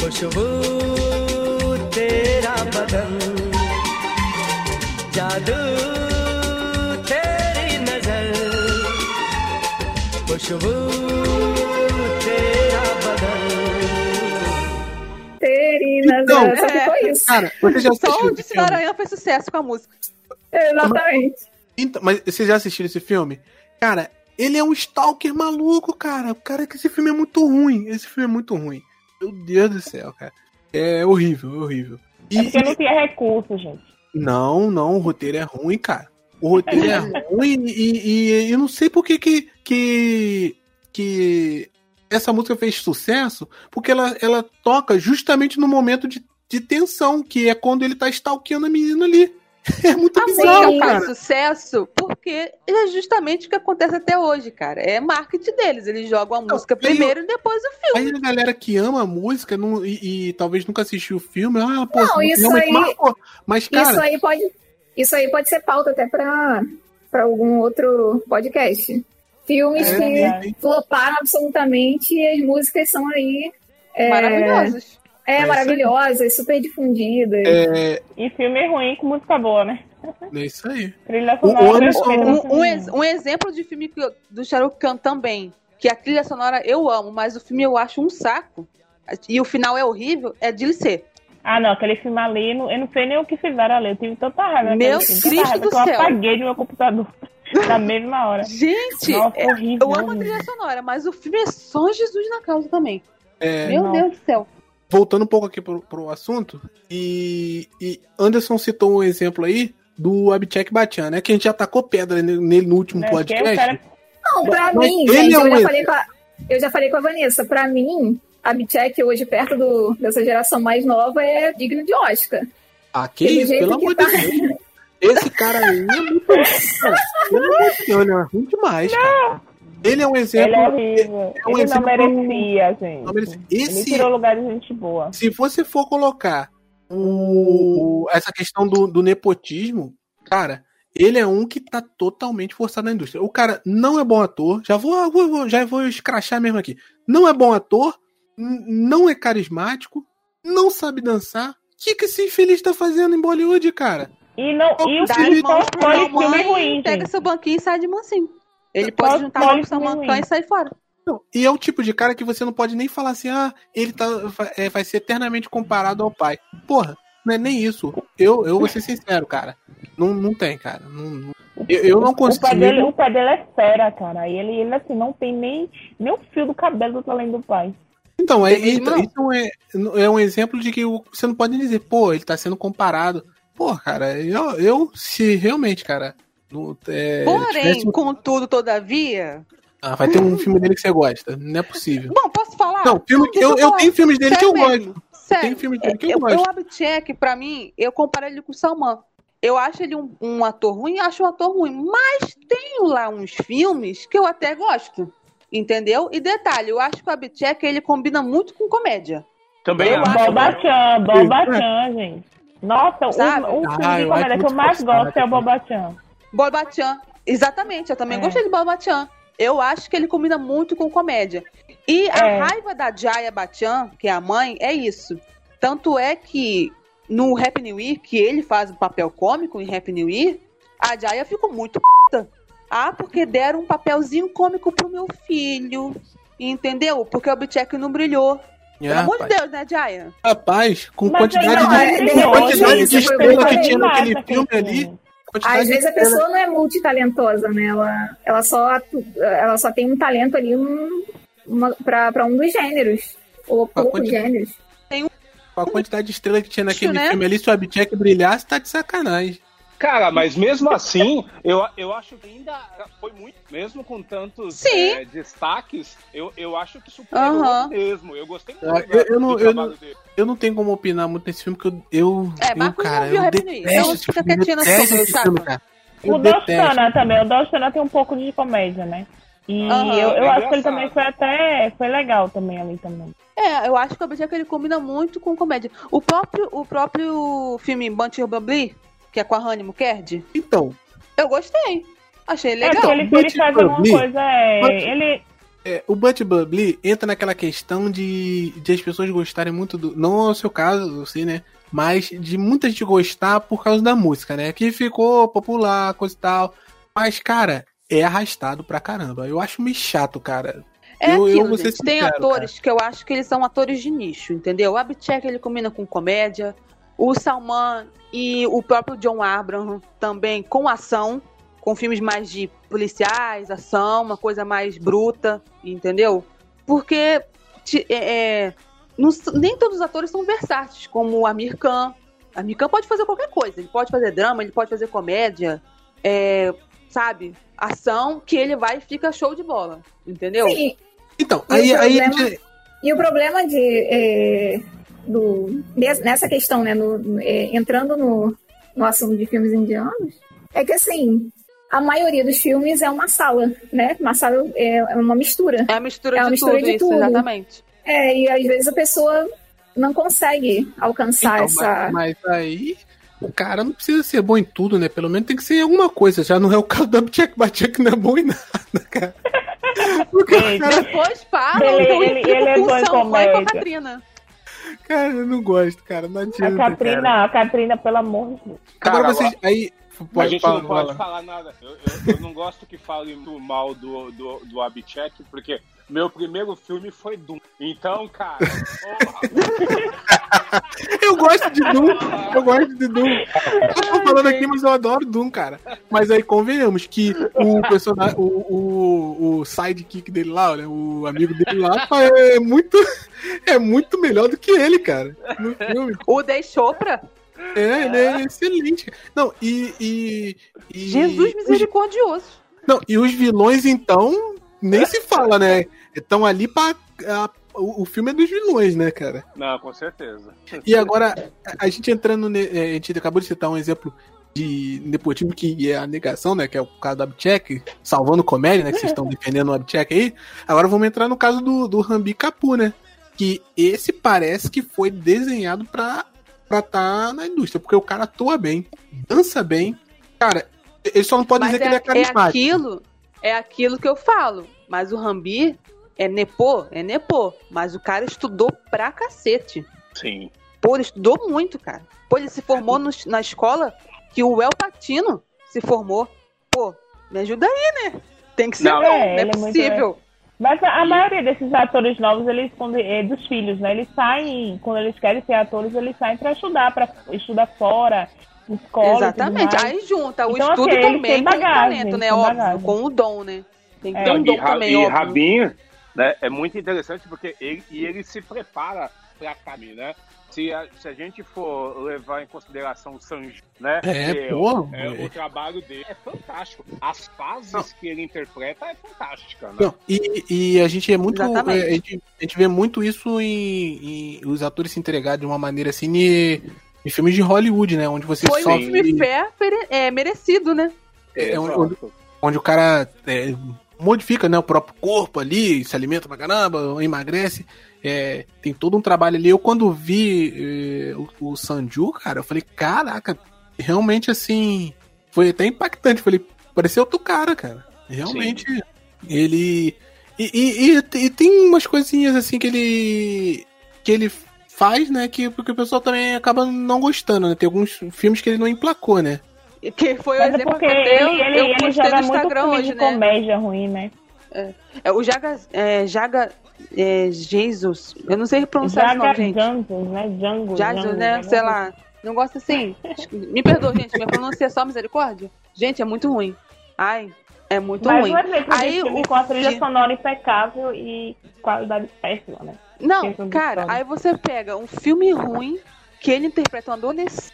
S7: Khushbu, tera badan, Jadu. खुशबू तेरा बदन
S3: Terina,
S1: Então,
S3: só
S5: é.
S3: ficou isso.
S1: Cara, você já
S5: Só
S1: assistiu
S5: o
S1: esse
S5: Disse
S1: filme?
S5: Aranha fez sucesso com a música.
S3: Exatamente.
S1: Então, mas você já assistiu esse filme? Cara, ele é um stalker maluco, cara. O cara que esse filme é muito ruim. Esse filme é muito ruim. Meu Deus do céu, cara. É horrível, é horrível. E,
S4: É porque não tinha recurso, gente.
S1: Não, não, o roteiro é ruim, cara. O roteiro é ruim e, e, e eu não sei por que que, que que essa música fez sucesso, porque ela, ela toca justamente no momento de, de tensão, que é quando ele tá stalkeando a menina ali. É muito
S5: A
S1: bizarro,
S5: música faz
S1: cara.
S5: sucesso porque é justamente o que acontece até hoje, cara. É marketing deles. Eles jogam a música
S1: e
S5: primeiro e depois o filme.
S1: Aí a galera que ama a música não, e, e talvez nunca assistiu o filme, ah, pô,
S3: Não, isso aí-.
S1: Mas,
S3: Isso
S1: cara,
S3: aí pode, isso aí pode ser pauta até pra, pra algum outro podcast. Filmes
S1: É,
S3: que
S1: é.
S3: floparam absolutamente e as músicas são aí é,
S5: Maravilhosos.
S3: é,
S1: isso
S3: maravilhosas, super difundidas.
S1: é,
S4: E filme ruim com música boa, né?
S1: é isso aí.
S4: Trilha
S1: O
S4: sonora
S1: Anderson-
S4: perfeita,
S5: Um, um ex- um exemplo de filme eu- do Shahrukh Khan também, que a trilha sonora eu amo, mas o filme eu acho um saco. E o final é horrível, é de ser.
S4: Ah, não, aquele filme ali, não- eu não sei nem o que fizeram ali. Eu tive tanta raiva.
S5: Meu
S4: filme,
S5: Cristo
S4: raiva
S5: do
S4: que eu
S5: céu.
S4: apaguei do meu computador na mesma hora.
S5: Gente,
S4: Nossa,
S5: é-
S4: horrível.
S5: eu amo a trilha sonora, mas o filme é só Jesus na causa também.
S1: É,
S5: Meu
S4: não.
S5: Deus do céu.
S1: voltando um pouco aqui pro, pro assunto, e, e Anderson citou um exemplo aí do Abhishek Bachchan, né? Que a gente já tacou pedra ne- nele no último
S4: que
S1: podcast.
S3: Não, pra
S1: Mas
S3: mim, gente,
S1: é
S3: eu,
S1: um
S3: já
S1: exemplo.
S3: falei com a, eu já falei com a Vanessa, pra mim, a Bitcheck hoje, perto do, dessa geração mais nova, é digno de Oscar.
S1: Ah, que
S3: Aquele
S1: isso, pelo
S3: que
S1: amor
S3: tá.
S1: de Deus. Esse cara aí é muito ele é ruim demais, cara. Ele é um exemplo.
S4: Ele é horrível.
S1: é um
S4: ele
S1: exemplo-
S4: não merecia, gente.
S1: Não merecia.
S4: Ele
S1: Esse-
S4: tirou lugar de gente boa.
S1: Se você for colocar o, essa questão do, do nepotismo, cara, ele é um que tá totalmente forçado na indústria. O cara não é bom ator, já vou, vou- vou- já vou escrachar mesmo aqui. Não é bom ator, não é carismático, não sabe dançar. O que, que esse infeliz tá fazendo em Bollywood, cara?
S4: E, não, e o filme
S5: Salman
S4: ruim,
S5: pega
S4: gente.
S5: seu banquinho e sai de mansinho. Ele
S4: Só
S5: pode juntar com seu
S4: filme
S5: mancã
S4: ruim.
S5: e sair fora.
S1: Não, e é o tipo de cara que você não pode nem falar assim, ah, ele tá, vai- é, vai ser eternamente comparado ao pai. Porra, não é nem isso. Eu, eu vou ser sincero, cara. Não, não tem, cara. Não- não- eu, eu não
S4: O pai,
S1: consigo.
S4: dele, o pai dele é fera, cara. E ele, ele assim, não tem nem, nem o fio do cabelo do talento do pai.
S1: Então, é,
S5: Tem mesmo,
S1: então, então é, é um exemplo de que o- você não pode dizer, pô, ele tá sendo comparado. Pô, cara, eu, eu se realmente, cara. não- é,
S5: Porém,
S1: tivesse-
S5: contudo, todavia.
S1: Ah, vai ter um filme dele que você gosta. Não é possível.
S5: Bom, posso falar?
S1: Não, filme,
S5: deixa
S1: eu, eu
S5: falar.
S1: tenho filmes dele que eu
S5: Sério
S1: gosto.
S5: mesmo. Sério.
S1: Tem filmes dele que eu
S5: eu,
S1: gosto.
S5: eu Abchek, pra mim, eu comparo ele com o Salman. Eu acho ele um, um ator ruim, acho um ator ruim. Mas tenho lá uns filmes que eu até gosto. Entendeu? E detalhe, eu acho que o Abchek ele combina muito com comédia.
S2: Também
S5: Eu
S2: acho.
S4: Bobachan, Bobachan, gente. Nossa,
S5: Sabe?
S4: o, o filme
S1: Ah,
S4: de comédia que eu mais gosto é o. Bobachan.
S5: Bobachan. Exatamente, eu também
S4: É.
S5: gostei de Bobachan. Eu acho que ele combina muito com comédia. E a
S4: É.
S5: raiva da Jaya Bachchan, que é a mãe, é isso. Tanto é que no Happy New Year, que ele faz o papel cômico em Happy New Year, a Jaya ficou muito puta. Ah, porque deram um papelzinho cômico pro meu filho. Entendeu? Porque o Bitcheck não brilhou. Pelo
S1: É,
S5: amor de. Deus, né, Jaya?
S1: Rapaz, com
S4: Mas
S1: quantidade
S4: não
S1: de,
S3: é- ele
S1: quantidade
S3: é-
S1: de estrela que tinha naquele
S4: aquele
S1: filme ali.
S3: Às vezes a pessoa não é multitalentosa, né? Ela, ela, só, ela só tem um talento ali um, uma, pra, pra um dos gêneros. Ou poucos gêneros.
S1: Com a quantidade de estrela que tinha naquele
S5: né?
S1: filme ali, se o Abchek brilhasse, tá de sacanagem.
S2: Cara, mas mesmo assim, eu, eu acho que ainda foi muito, mesmo com tantos
S5: Sim.
S2: é, destaques, eu, eu acho que superou
S5: Aham.
S2: mesmo. Eu gostei muito
S1: Ah,
S2: do-
S1: eu- eu não- eu
S2: trabalho dele.
S1: Eu não tenho como opinar muito nesse filme, porque eu, eu,
S5: É,
S1: eu
S5: Marcos
S1: cara,
S5: não viu
S1: eu detesto
S5: então fica quietinho na
S1: detesto
S5: sua,
S1: esse
S5: chata.
S1: filme, cara. Eu
S4: O. Dostana também. O Dostana tem um pouco de comédia, né? E
S5: Aham,
S4: eu, eu
S2: é
S4: acho que ele também foi até. Foi legal também ali também.
S5: É, eu acho que o Abject ele combina muito com comédia. O próprio, o próprio filme Bunty Bubbly, que é com a Honey Mukherjee,
S1: Então,
S5: eu gostei. Achei
S4: É
S5: legal.
S4: porque ele, ele
S1: Butch
S4: faz alguma coisa. É,
S1: Butch-
S4: ele.
S1: é, o Butt Bubbly entra naquela questão de, de as pessoas gostarem muito do. Não é o seu caso, assim, né? Mas de muita gente gostar por causa da música, né? Que ficou popular, coisa e tal. Mas, cara, é arrastado pra caramba. Eu acho meio chato, cara.
S5: É
S1: eu- eu
S5: aquilo,
S1: ser
S5: gente. Tem
S1: sincero,
S5: atores que eu acho que eles são atores de nicho, entendeu? O Abchek ele combina com comédia. O Salman e o próprio John Abraham também com ação, com filmes mais de policiais, ação, uma coisa mais bruta, entendeu? Porque é, é, não nem todos os atores são versáteis, como o Amir Khan. Amir Khan pode fazer qualquer coisa. Ele pode fazer drama, ele pode fazer comédia, é, sabe? Ação, que ele vai e fica show de bola, entendeu?
S3: Sim,
S1: Então,
S3: E
S1: aí, aí
S3: problema-
S1: gente-
S3: E o problema de é, do, nessa questão, né, no- é, entrando no, no assunto de filmes indianos, é que assim, a maioria dos filmes é uma sala, né? Uma sala é, é uma mistura.
S5: É a mistura,
S3: É uma
S5: de,
S3: mistura
S5: tudo,
S3: de
S5: isso,
S3: tudo.
S5: exatamente.
S3: É, e às vezes a pessoa não consegue alcançar
S1: Então,
S3: essa.
S1: mas, mas aí o cara não precisa ser bom em tudo, né? Pelo menos tem que ser em alguma coisa. Já não é o caso da Tchek Batchek, não é bom em nada, cara. Porque cara,
S5: Depois falam
S4: Ele-
S5: que eu
S4: ele-
S5: implico
S4: ele é bom
S5: o
S4: em
S5: e com a
S4: comédia.
S5: Catrina.
S1: Cara, eu não gosto, cara. Não
S4: A
S1: adianta. cara.
S4: Catrina, a Catrina, pelo amor de Deus.
S1: Agora
S2: Cara,
S1: vocês. Aí.
S2: A
S1: Pode,
S2: gente
S1: fala,
S2: não pode
S1: fala.
S2: falar nada. Eu, eu- eu não gosto que fale muito mal do, do, do Abchek, porque meu primeiro filme foi Doom. Então, cara, porra,
S1: Eu gosto de Doom. Eu gosto de Doom. Eu tô falando aqui, mas eu adoro Doom, cara. Mas aí convenhamos que o personagem, o, o, o sidekick dele lá, né, o amigo dele lá, é muito, é muito melhor do que ele, cara. No filme.
S5: O Dei Chopra,
S1: É, ele é excelente. Não, e. e, e
S5: Jesus misericordioso.
S1: Não, e os vilões, então, nem se fala, né? Estão ali pra. a- o, o filme é dos vilões, né, cara?
S2: não, com certeza.
S1: E agora, a- a gente entrando. ne- é, A gente acabou de citar um exemplo de nepotismo que é a negação, né? Que é o caso do Abchek, salvando comédia, né? Que vocês estão defendendo o Abchek aí. Agora vamos entrar no caso do, do Rambi Kapu, né? Que esse parece que foi desenhado pra estar tá na indústria, porque o cara atua bem, dança bem. Cara, ele só não pode
S5: Mas
S1: dizer
S5: é,
S1: que ele é
S5: é
S1: carismático.
S5: aquilo, é aquilo que eu falo. Mas o Rambi é nepô, é nepô. Mas o cara estudou pra cacete.
S2: Sim.
S5: Pô, ele estudou muito, cara. Pô, ele se formou no- na escola que o El Patino se formou. Pô, me ajuda aí, né? Tem que ser
S2: Não,
S5: bom, não
S4: é,
S5: é,
S4: ele é
S5: possível.
S4: Mas a, a maioria desses atores novos, eles quando, é dos filhos, né? Eles saem, quando eles querem ser atores, eles saem pra estudar, pra estudar fora, escola.
S5: Exatamente. Aí junta o
S4: Então,
S5: estudo
S4: assim,
S5: também
S4: tem
S5: com o talento, né? Óbvio,
S4: bagagem.
S5: com o dom, né? Tem que
S4: É.
S5: um
S2: e,
S5: dom
S2: Ra-
S5: também,
S2: e
S5: óbvio.
S2: Rabinho, né, é muito interessante porque ele, e ele se prepara pra caminho, né? Se a, se a gente for levar em consideração o Sanji, né?
S1: É,
S2: que
S1: pô,
S2: é,
S1: é.
S2: o trabalho dele é fantástico. As fases que ele interpreta é fantástica, né?
S1: Não, e, e a gente é muito. É, a, gente, a gente vê muito isso em, em os atores se entregar de uma maneira assim em, em filmes de Hollywood, né? Onde você
S5: Foi um
S1: sofre.
S5: filme fé é, merecido, né?
S1: é, onde, onde o cara é, modifica né, o próprio corpo ali, se alimenta pra caramba, emagrece. é, tem todo um trabalho ali. Eu quando vi é, o, o Sanju, cara, eu falei, caraca, realmente assim, foi até impactante. Falei, pareceu outro cara, cara. Realmente, ele. E, e- e- e tem umas coisinhas assim que ele. que ele faz, né? Que porque o pessoal também acaba não gostando, né? Tem alguns filmes que ele não emplacou, né?
S5: Que foi o
S4: Mas é
S5: exemplo que eu,
S4: ele, ele,
S5: eu postei no
S4: muito
S5: Instagram
S4: filme
S5: hoje,
S4: de
S5: né?
S4: comédia ruim, né?
S5: É, o Jaga, é, Jaga é, Jesus, eu não sei pronunciar
S4: Jaga
S5: nome, gente.
S4: Né? Django.
S5: Né? Sei lá. Não gosto assim. Me perdoa, gente. Minha pronúncia é só misericórdia. Gente, é muito ruim. Ai, é muito
S4: Mas
S5: ruim.
S4: é exemplo
S5: Aí
S4: de filme
S5: o
S4: com a trilha
S5: fi-
S4: sonora impecável e qualidade péssima, né?
S5: Não,
S4: de
S5: cara, aí você pega um filme ruim que ele interpreta um adolescente,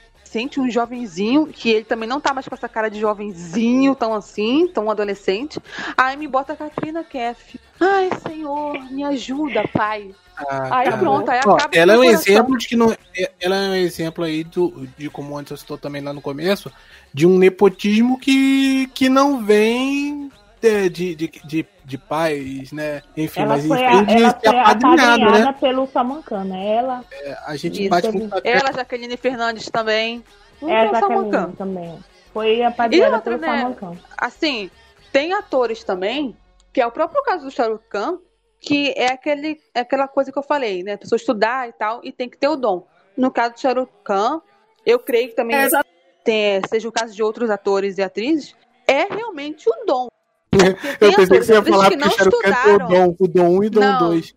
S5: um jovenzinho, que ele também não tá mais com essa cara de jovenzinho, tão assim, tão adolescente. Aí me bota a Katrina Keff. Ai, senhor, me ajuda, pai.
S1: Ah,
S5: Aí
S1: cara.
S5: pronto, aí
S1: Ó,
S5: acaba
S1: ela é um exemplo de que não. é- Ela é um exemplo aí do, de como antes eu citou também lá no começo, de um nepotismo que, que não vem de, de, de, de, pais, né? Enfim,
S4: Ela
S1: mas
S4: foi, a,
S1: de
S4: ela foi
S1: apadrinhado,
S4: apadrinhada
S1: né?
S4: pelo Samancan, né? Ela
S1: A gente
S5: Isso.
S1: bate tecla.
S5: Ela, Jaqueline Fernandes também.
S4: É
S5: Samucan.
S4: Jaqueline também. Foi apadrinhada
S5: outra,
S4: pelo
S5: né?
S4: Samancan.
S5: assim, tem atores também, que é o próprio caso do Shahrukh Khan, que é, aquele, é aquela coisa que eu falei, né? A pessoa estudar e tal, e tem que ter o dom. No caso do Shahrukh Khan, eu creio que também
S3: É,
S5: tem- seja o caso de outros atores e atrizes, é realmente o dom. Porque
S1: Eu pensei que você ia falar
S5: que
S1: que
S5: não
S1: o dom, o dom 1 e o dom
S5: Não.
S1: 2.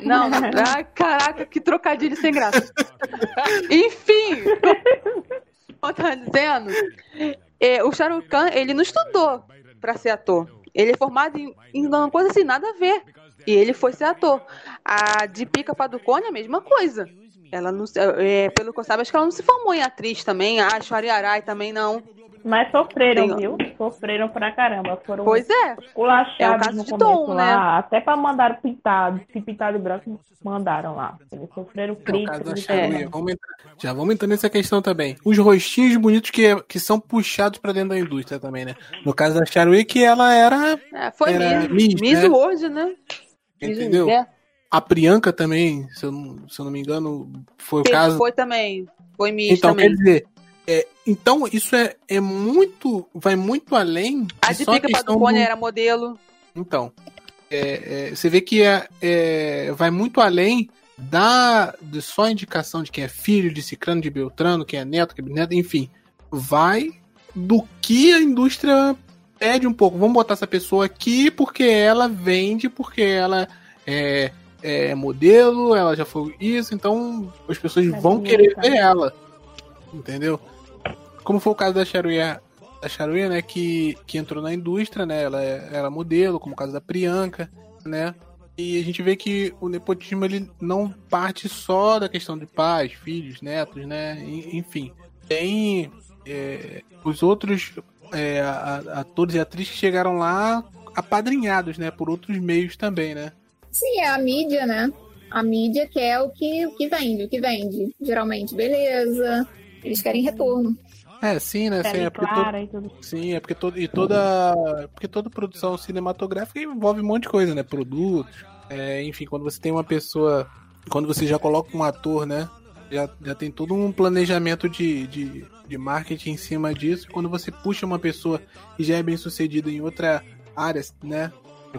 S5: Não, ai, caraca, que trocadilho sem graça. Enfim, como eu tava dizendo, é, o Shahrukh Khan, ele não estudou pra ser ator. Ele é formado em, em uma coisa assim, nada a ver. E ele foi ser ator. A Deepika Padukone é a mesma coisa. Ela não, é, pelo que eu saiba, acho que ela não se formou em atriz também. A Shwari Arai também não.
S4: Mas sofreram,
S5: Tem-
S4: viu? Sofreram pra caramba. Foram
S5: Pois é.
S4: culachados
S5: É um caso
S4: no
S5: de
S4: começo
S5: dom,
S4: lá.
S5: né?
S4: Até pra mandar pintado. Se pintado branco, mandaram lá. Eles sofreram
S1: É o
S4: críticas. e.
S1: Vamos entrar- já vamos entrar nessa questão também. Os rostinhos bonitos que, que são puxados pra dentro da indústria também, né? No caso da Charuia, que ela era.
S5: É, foi
S1: Era
S5: Miss,
S1: Miss,
S5: Miss
S1: né?
S5: World, né?
S1: Entendeu?
S5: Universo.
S1: A Priyanka também, se eu, não- se eu não me engano, foi o
S5: Teve-
S1: caso.
S5: Foi também. Foi Miss
S1: Então,
S5: também.
S1: quer dizer, é, então isso é, é muito. Vai muito além. de
S5: A
S1: questão
S5: Padukone
S1: do-
S5: era modelo.
S1: Então, é, é, você vê que é, é, vai muito além da de só indicação de quem é filho de Cicrano, de Beltrano, quem é neto, quem é bisneto, enfim. Vai do que a indústria pede um pouco. Vamos botar essa pessoa aqui porque ela vende, porque ela é, é modelo, ela já foi isso, então as pessoas
S4: É
S1: vão querer ver ela. Entendeu? Como foi o caso da Charuia, da Charuia, né, que, que entrou na indústria, né, ela era modelo, como o caso da Priyanka, né, e a gente vê que o nepotismo ele não parte só da questão de pais, filhos, netos, né, enfim, tem é, os outros é, atores e atrizes que chegaram lá apadrinhados, né, por outros meios também, né.
S3: Sim, é a mídia, né? A mídia quer o que, o que vende, o que vende. Geralmente, beleza. Eles querem retorno.
S1: É, sim, né? Sim, é porque to-
S4: clara tudo.
S1: Sim, é porque, todo, e toda, porque toda produção cinematográfica envolve um monte de coisa, né? Produtos, é, enfim, quando você tem uma pessoa, quando você já coloca um ator, né? Já, já tem todo um planejamento de, de, de marketing em cima disso. Quando você puxa uma pessoa que já é bem sucedida em outra área, né?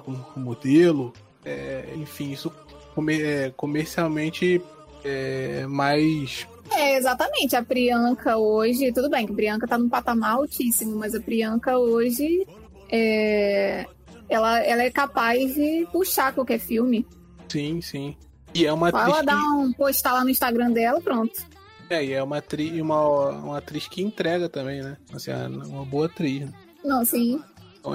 S1: Com com modelo, é, enfim, isso comer- é, comercialmente é mais
S3: É, exatamente. A Priyanka hoje, tudo bem que a Priyanka tá num patamar altíssimo, mas a Priyanka hoje é, ela, ela é capaz de puxar qualquer filme.
S1: Sim, sim. E é uma
S3: Só
S1: atriz
S3: ela dá um postar lá no Instagram dela, pronto.
S1: é, e é uma, atri, uma, uma atriz que entrega também, né? Assim, é uma boa atriz. né?
S3: Não, sim.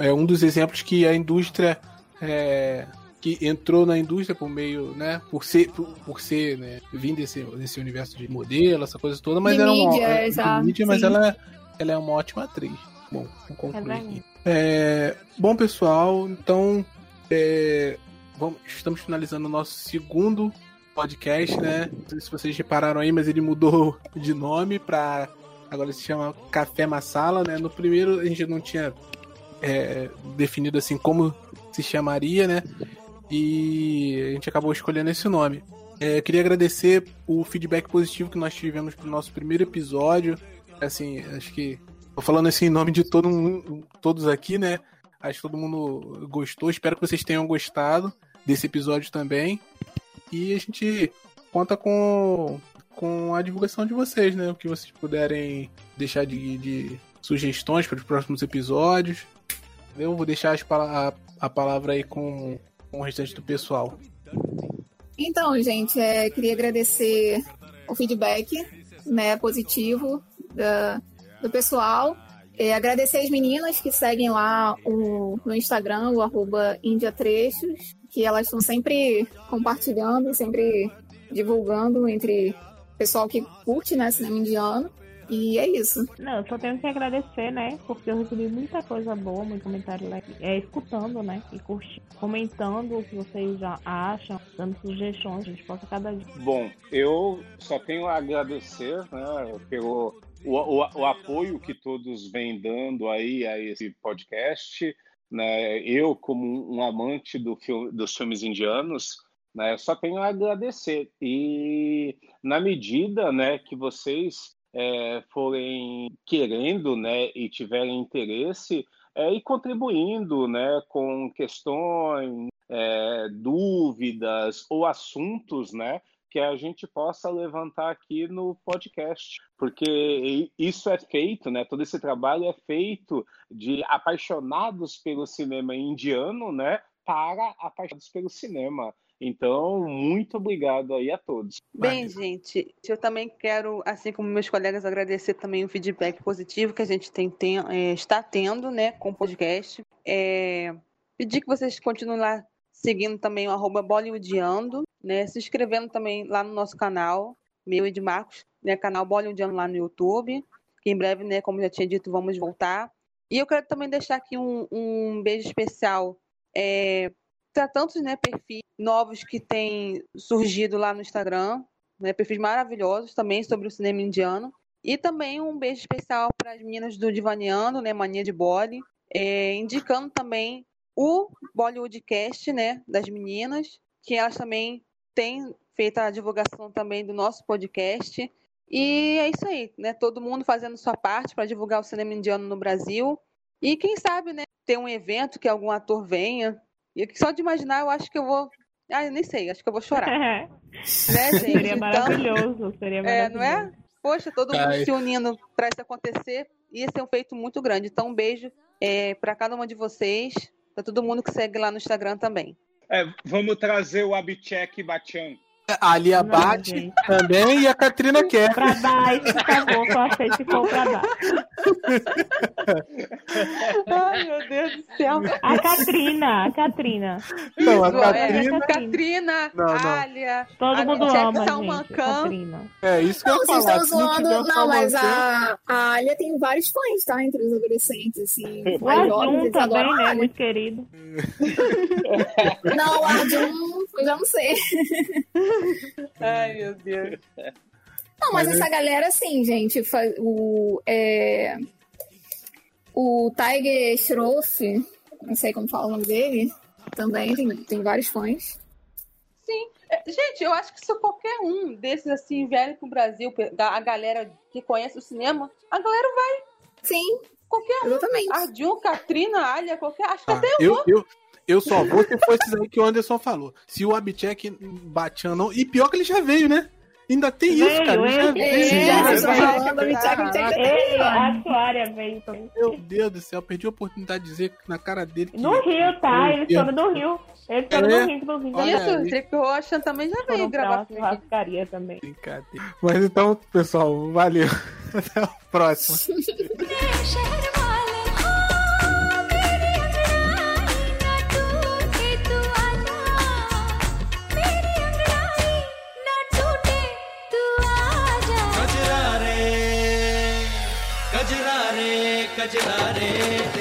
S1: É um dos exemplos que a indústria é, que entrou na indústria por meio, né? Por ser, por, por ser, né? Vindo desse, desse universo de modelo, essa coisa toda, mas
S3: De
S1: ela é uma,
S3: mídia,
S1: é, mídia, mas ela, ela é uma ótima atriz. Bom, vou
S4: É
S1: concluir
S4: verdade.
S1: aqui. É, bom, pessoal, então é, vamos, estamos finalizando o nosso segundo podcast, né? Não sei se vocês repararam aí, mas ele mudou de nome para agora se chama Café Massala, né? No primeiro a gente não tinha é, definido assim como se chamaria, né? E a gente acabou escolhendo esse nome. É, queria agradecer o feedback positivo que nós tivemos pro nosso primeiro episódio. Assim, acho que tô falando assim em nome de todo mundo, todos aqui, né? Acho que todo mundo gostou. Espero que vocês tenham gostado desse episódio também. E a gente conta com, com a divulgação de vocês, né? O que vocês puderem deixar de, de sugestões para os próximos episódios. Eu vou deixar a, a palavra aí com, com o restante do pessoal.
S3: Então, gente, é, queria agradecer o feedback né, positivo da- do pessoal. É, agradecer as meninas que seguem lá o, no Instagram, o arroba Índia Trechos, que elas estão sempre compartilhando, sempre divulgando entre pessoal que curte né, cinema indiano. E é isso.
S4: Não, eu só tenho que agradecer, né? Porque eu recebi muita coisa boa, muito comentário legal. É, escutando, né? E curtindo, comentando o que vocês já acham, dando sugestões, a gente possa cada dia.
S2: Bom, eu só tenho a agradecer né, pelo o, o, o apoio que todos vêm dando aí a esse podcast. Né? Eu, como um amante do filme, dos filmes indianos, né, só tenho a agradecer. E na medida né, que vocês é, forem querendo né, e tiverem interesse, é, e contribuindo né, com questões, é, dúvidas ou assuntos né, que a gente possa levantar aqui no podcast, porque isso é feito, né? Todo esse trabalho é feito de apaixonados pelo cinema indiano, né? Para apaixonados pelo cinema. Então, muito obrigado aí a todos.
S5: Bem, gente, eu também quero, assim como meus colegas, agradecer também o feedback positivo que a gente tem, tem é, está tendo, né, com o podcast. É, pedir que vocês continuem lá seguindo também o arroba Bollywoodiando, né, se inscrevendo também lá no nosso canal, meu e de Marcos, né, canal Bollywoodiando lá no YouTube, que em breve, né, como já tinha dito, vamos voltar. E eu quero também deixar aqui um, um beijo especial é, para tantos né, perfis novos que têm surgido lá no Instagram, né, perfis maravilhosos também sobre o cinema indiano. E também um beijo especial para as meninas do Divaneando, né, Mania de Body, é, indicando também o Bollywoodcast, né, das meninas, que elas também têm feito a divulgação também do nosso podcast. E é isso aí, né? Todo mundo fazendo sua parte para divulgar o cinema indiano no Brasil. E quem sabe, né, ter um evento que algum ator venha. E só de imaginar, eu acho que eu vou. Ah, eu nem sei, acho que eu vou chorar. né, gente?
S4: seria
S5: Então,
S4: maravilhoso, seria
S5: é, não
S4: maravilhoso.
S5: é? Poxa, todo mundo
S1: Ai.
S5: se unindo para isso acontecer. Ia ser um feito muito grande. Então, um beijo é, para cada uma de vocês, para todo mundo que segue lá no Instagram também.
S2: É, vamos trazer o Abhishek Bachchan.
S1: A Alia
S4: Não,
S1: Bate
S4: gente.
S1: também e a Katrina quer.
S4: Pra dar, por favor, só se for pra dar.
S5: Ai, meu Deus do céu.
S4: A Catrina, a Catrina.
S1: Não, a
S5: Isso, é,
S1: Katrina.
S5: Catrina,
S1: Não, não.
S5: Alia,
S4: Todo
S5: a
S4: mundo ama, gente.
S1: É isso que eu
S3: Não,
S1: ia
S3: vocês
S1: falar.
S3: estão
S1: não
S3: zoando.
S1: o
S3: Não, mas a, a Alia tem vários fãs, tá? Entre os adolescentes, assim.
S4: O Arjun também, né? Muito querido.
S3: Não, o Arjun, eu já não sei.
S5: Ai, meu Deus.
S3: Não, mas,
S1: Mas
S3: essa galera, assim, gente, o, é, o Tiger Schroff, não sei como fala o nome dele, também tem, tem vários fãs.
S5: Sim. É, Gente, eu acho que se qualquer um desses assim vier pro Brasil, da- a galera que conhece o cinema, a galera vai.
S3: Sim,
S5: Qualquer um.
S3: exatamente.
S5: Arjun, Katrina, Alia, qualquer. Acho que
S1: Ah,
S5: até eu.
S1: eu, eu, eu só vou se for esses aí que o Anderson falou. Se o Abchek batia não. E pior que ele já veio, né? Ainda tem isso,
S4: Veio,
S1: cara. Ele já
S4: ele-
S1: veio.
S3: É,
S4: Sim,
S1: já
S3: vocês estão
S1: veio.
S3: falando do Mitchell, Mitchell
S4: Ele, a
S3: aí,
S4: Aquária veio também.
S1: Meu Deus do céu, perdi a oportunidade de dizer na cara dele. que-
S4: No Rio, tá?
S1: Eu-
S4: foram do Rio. Eles foram
S1: É?
S4: do Rio, inclusive.
S1: Olha
S5: Isso,
S1: aí.
S5: Trick Roshan também já veio gravar
S4: churrascaria também.
S1: Brincadeira. Mas então, pessoal, valeu. Até a próxima.
S8: कजला रे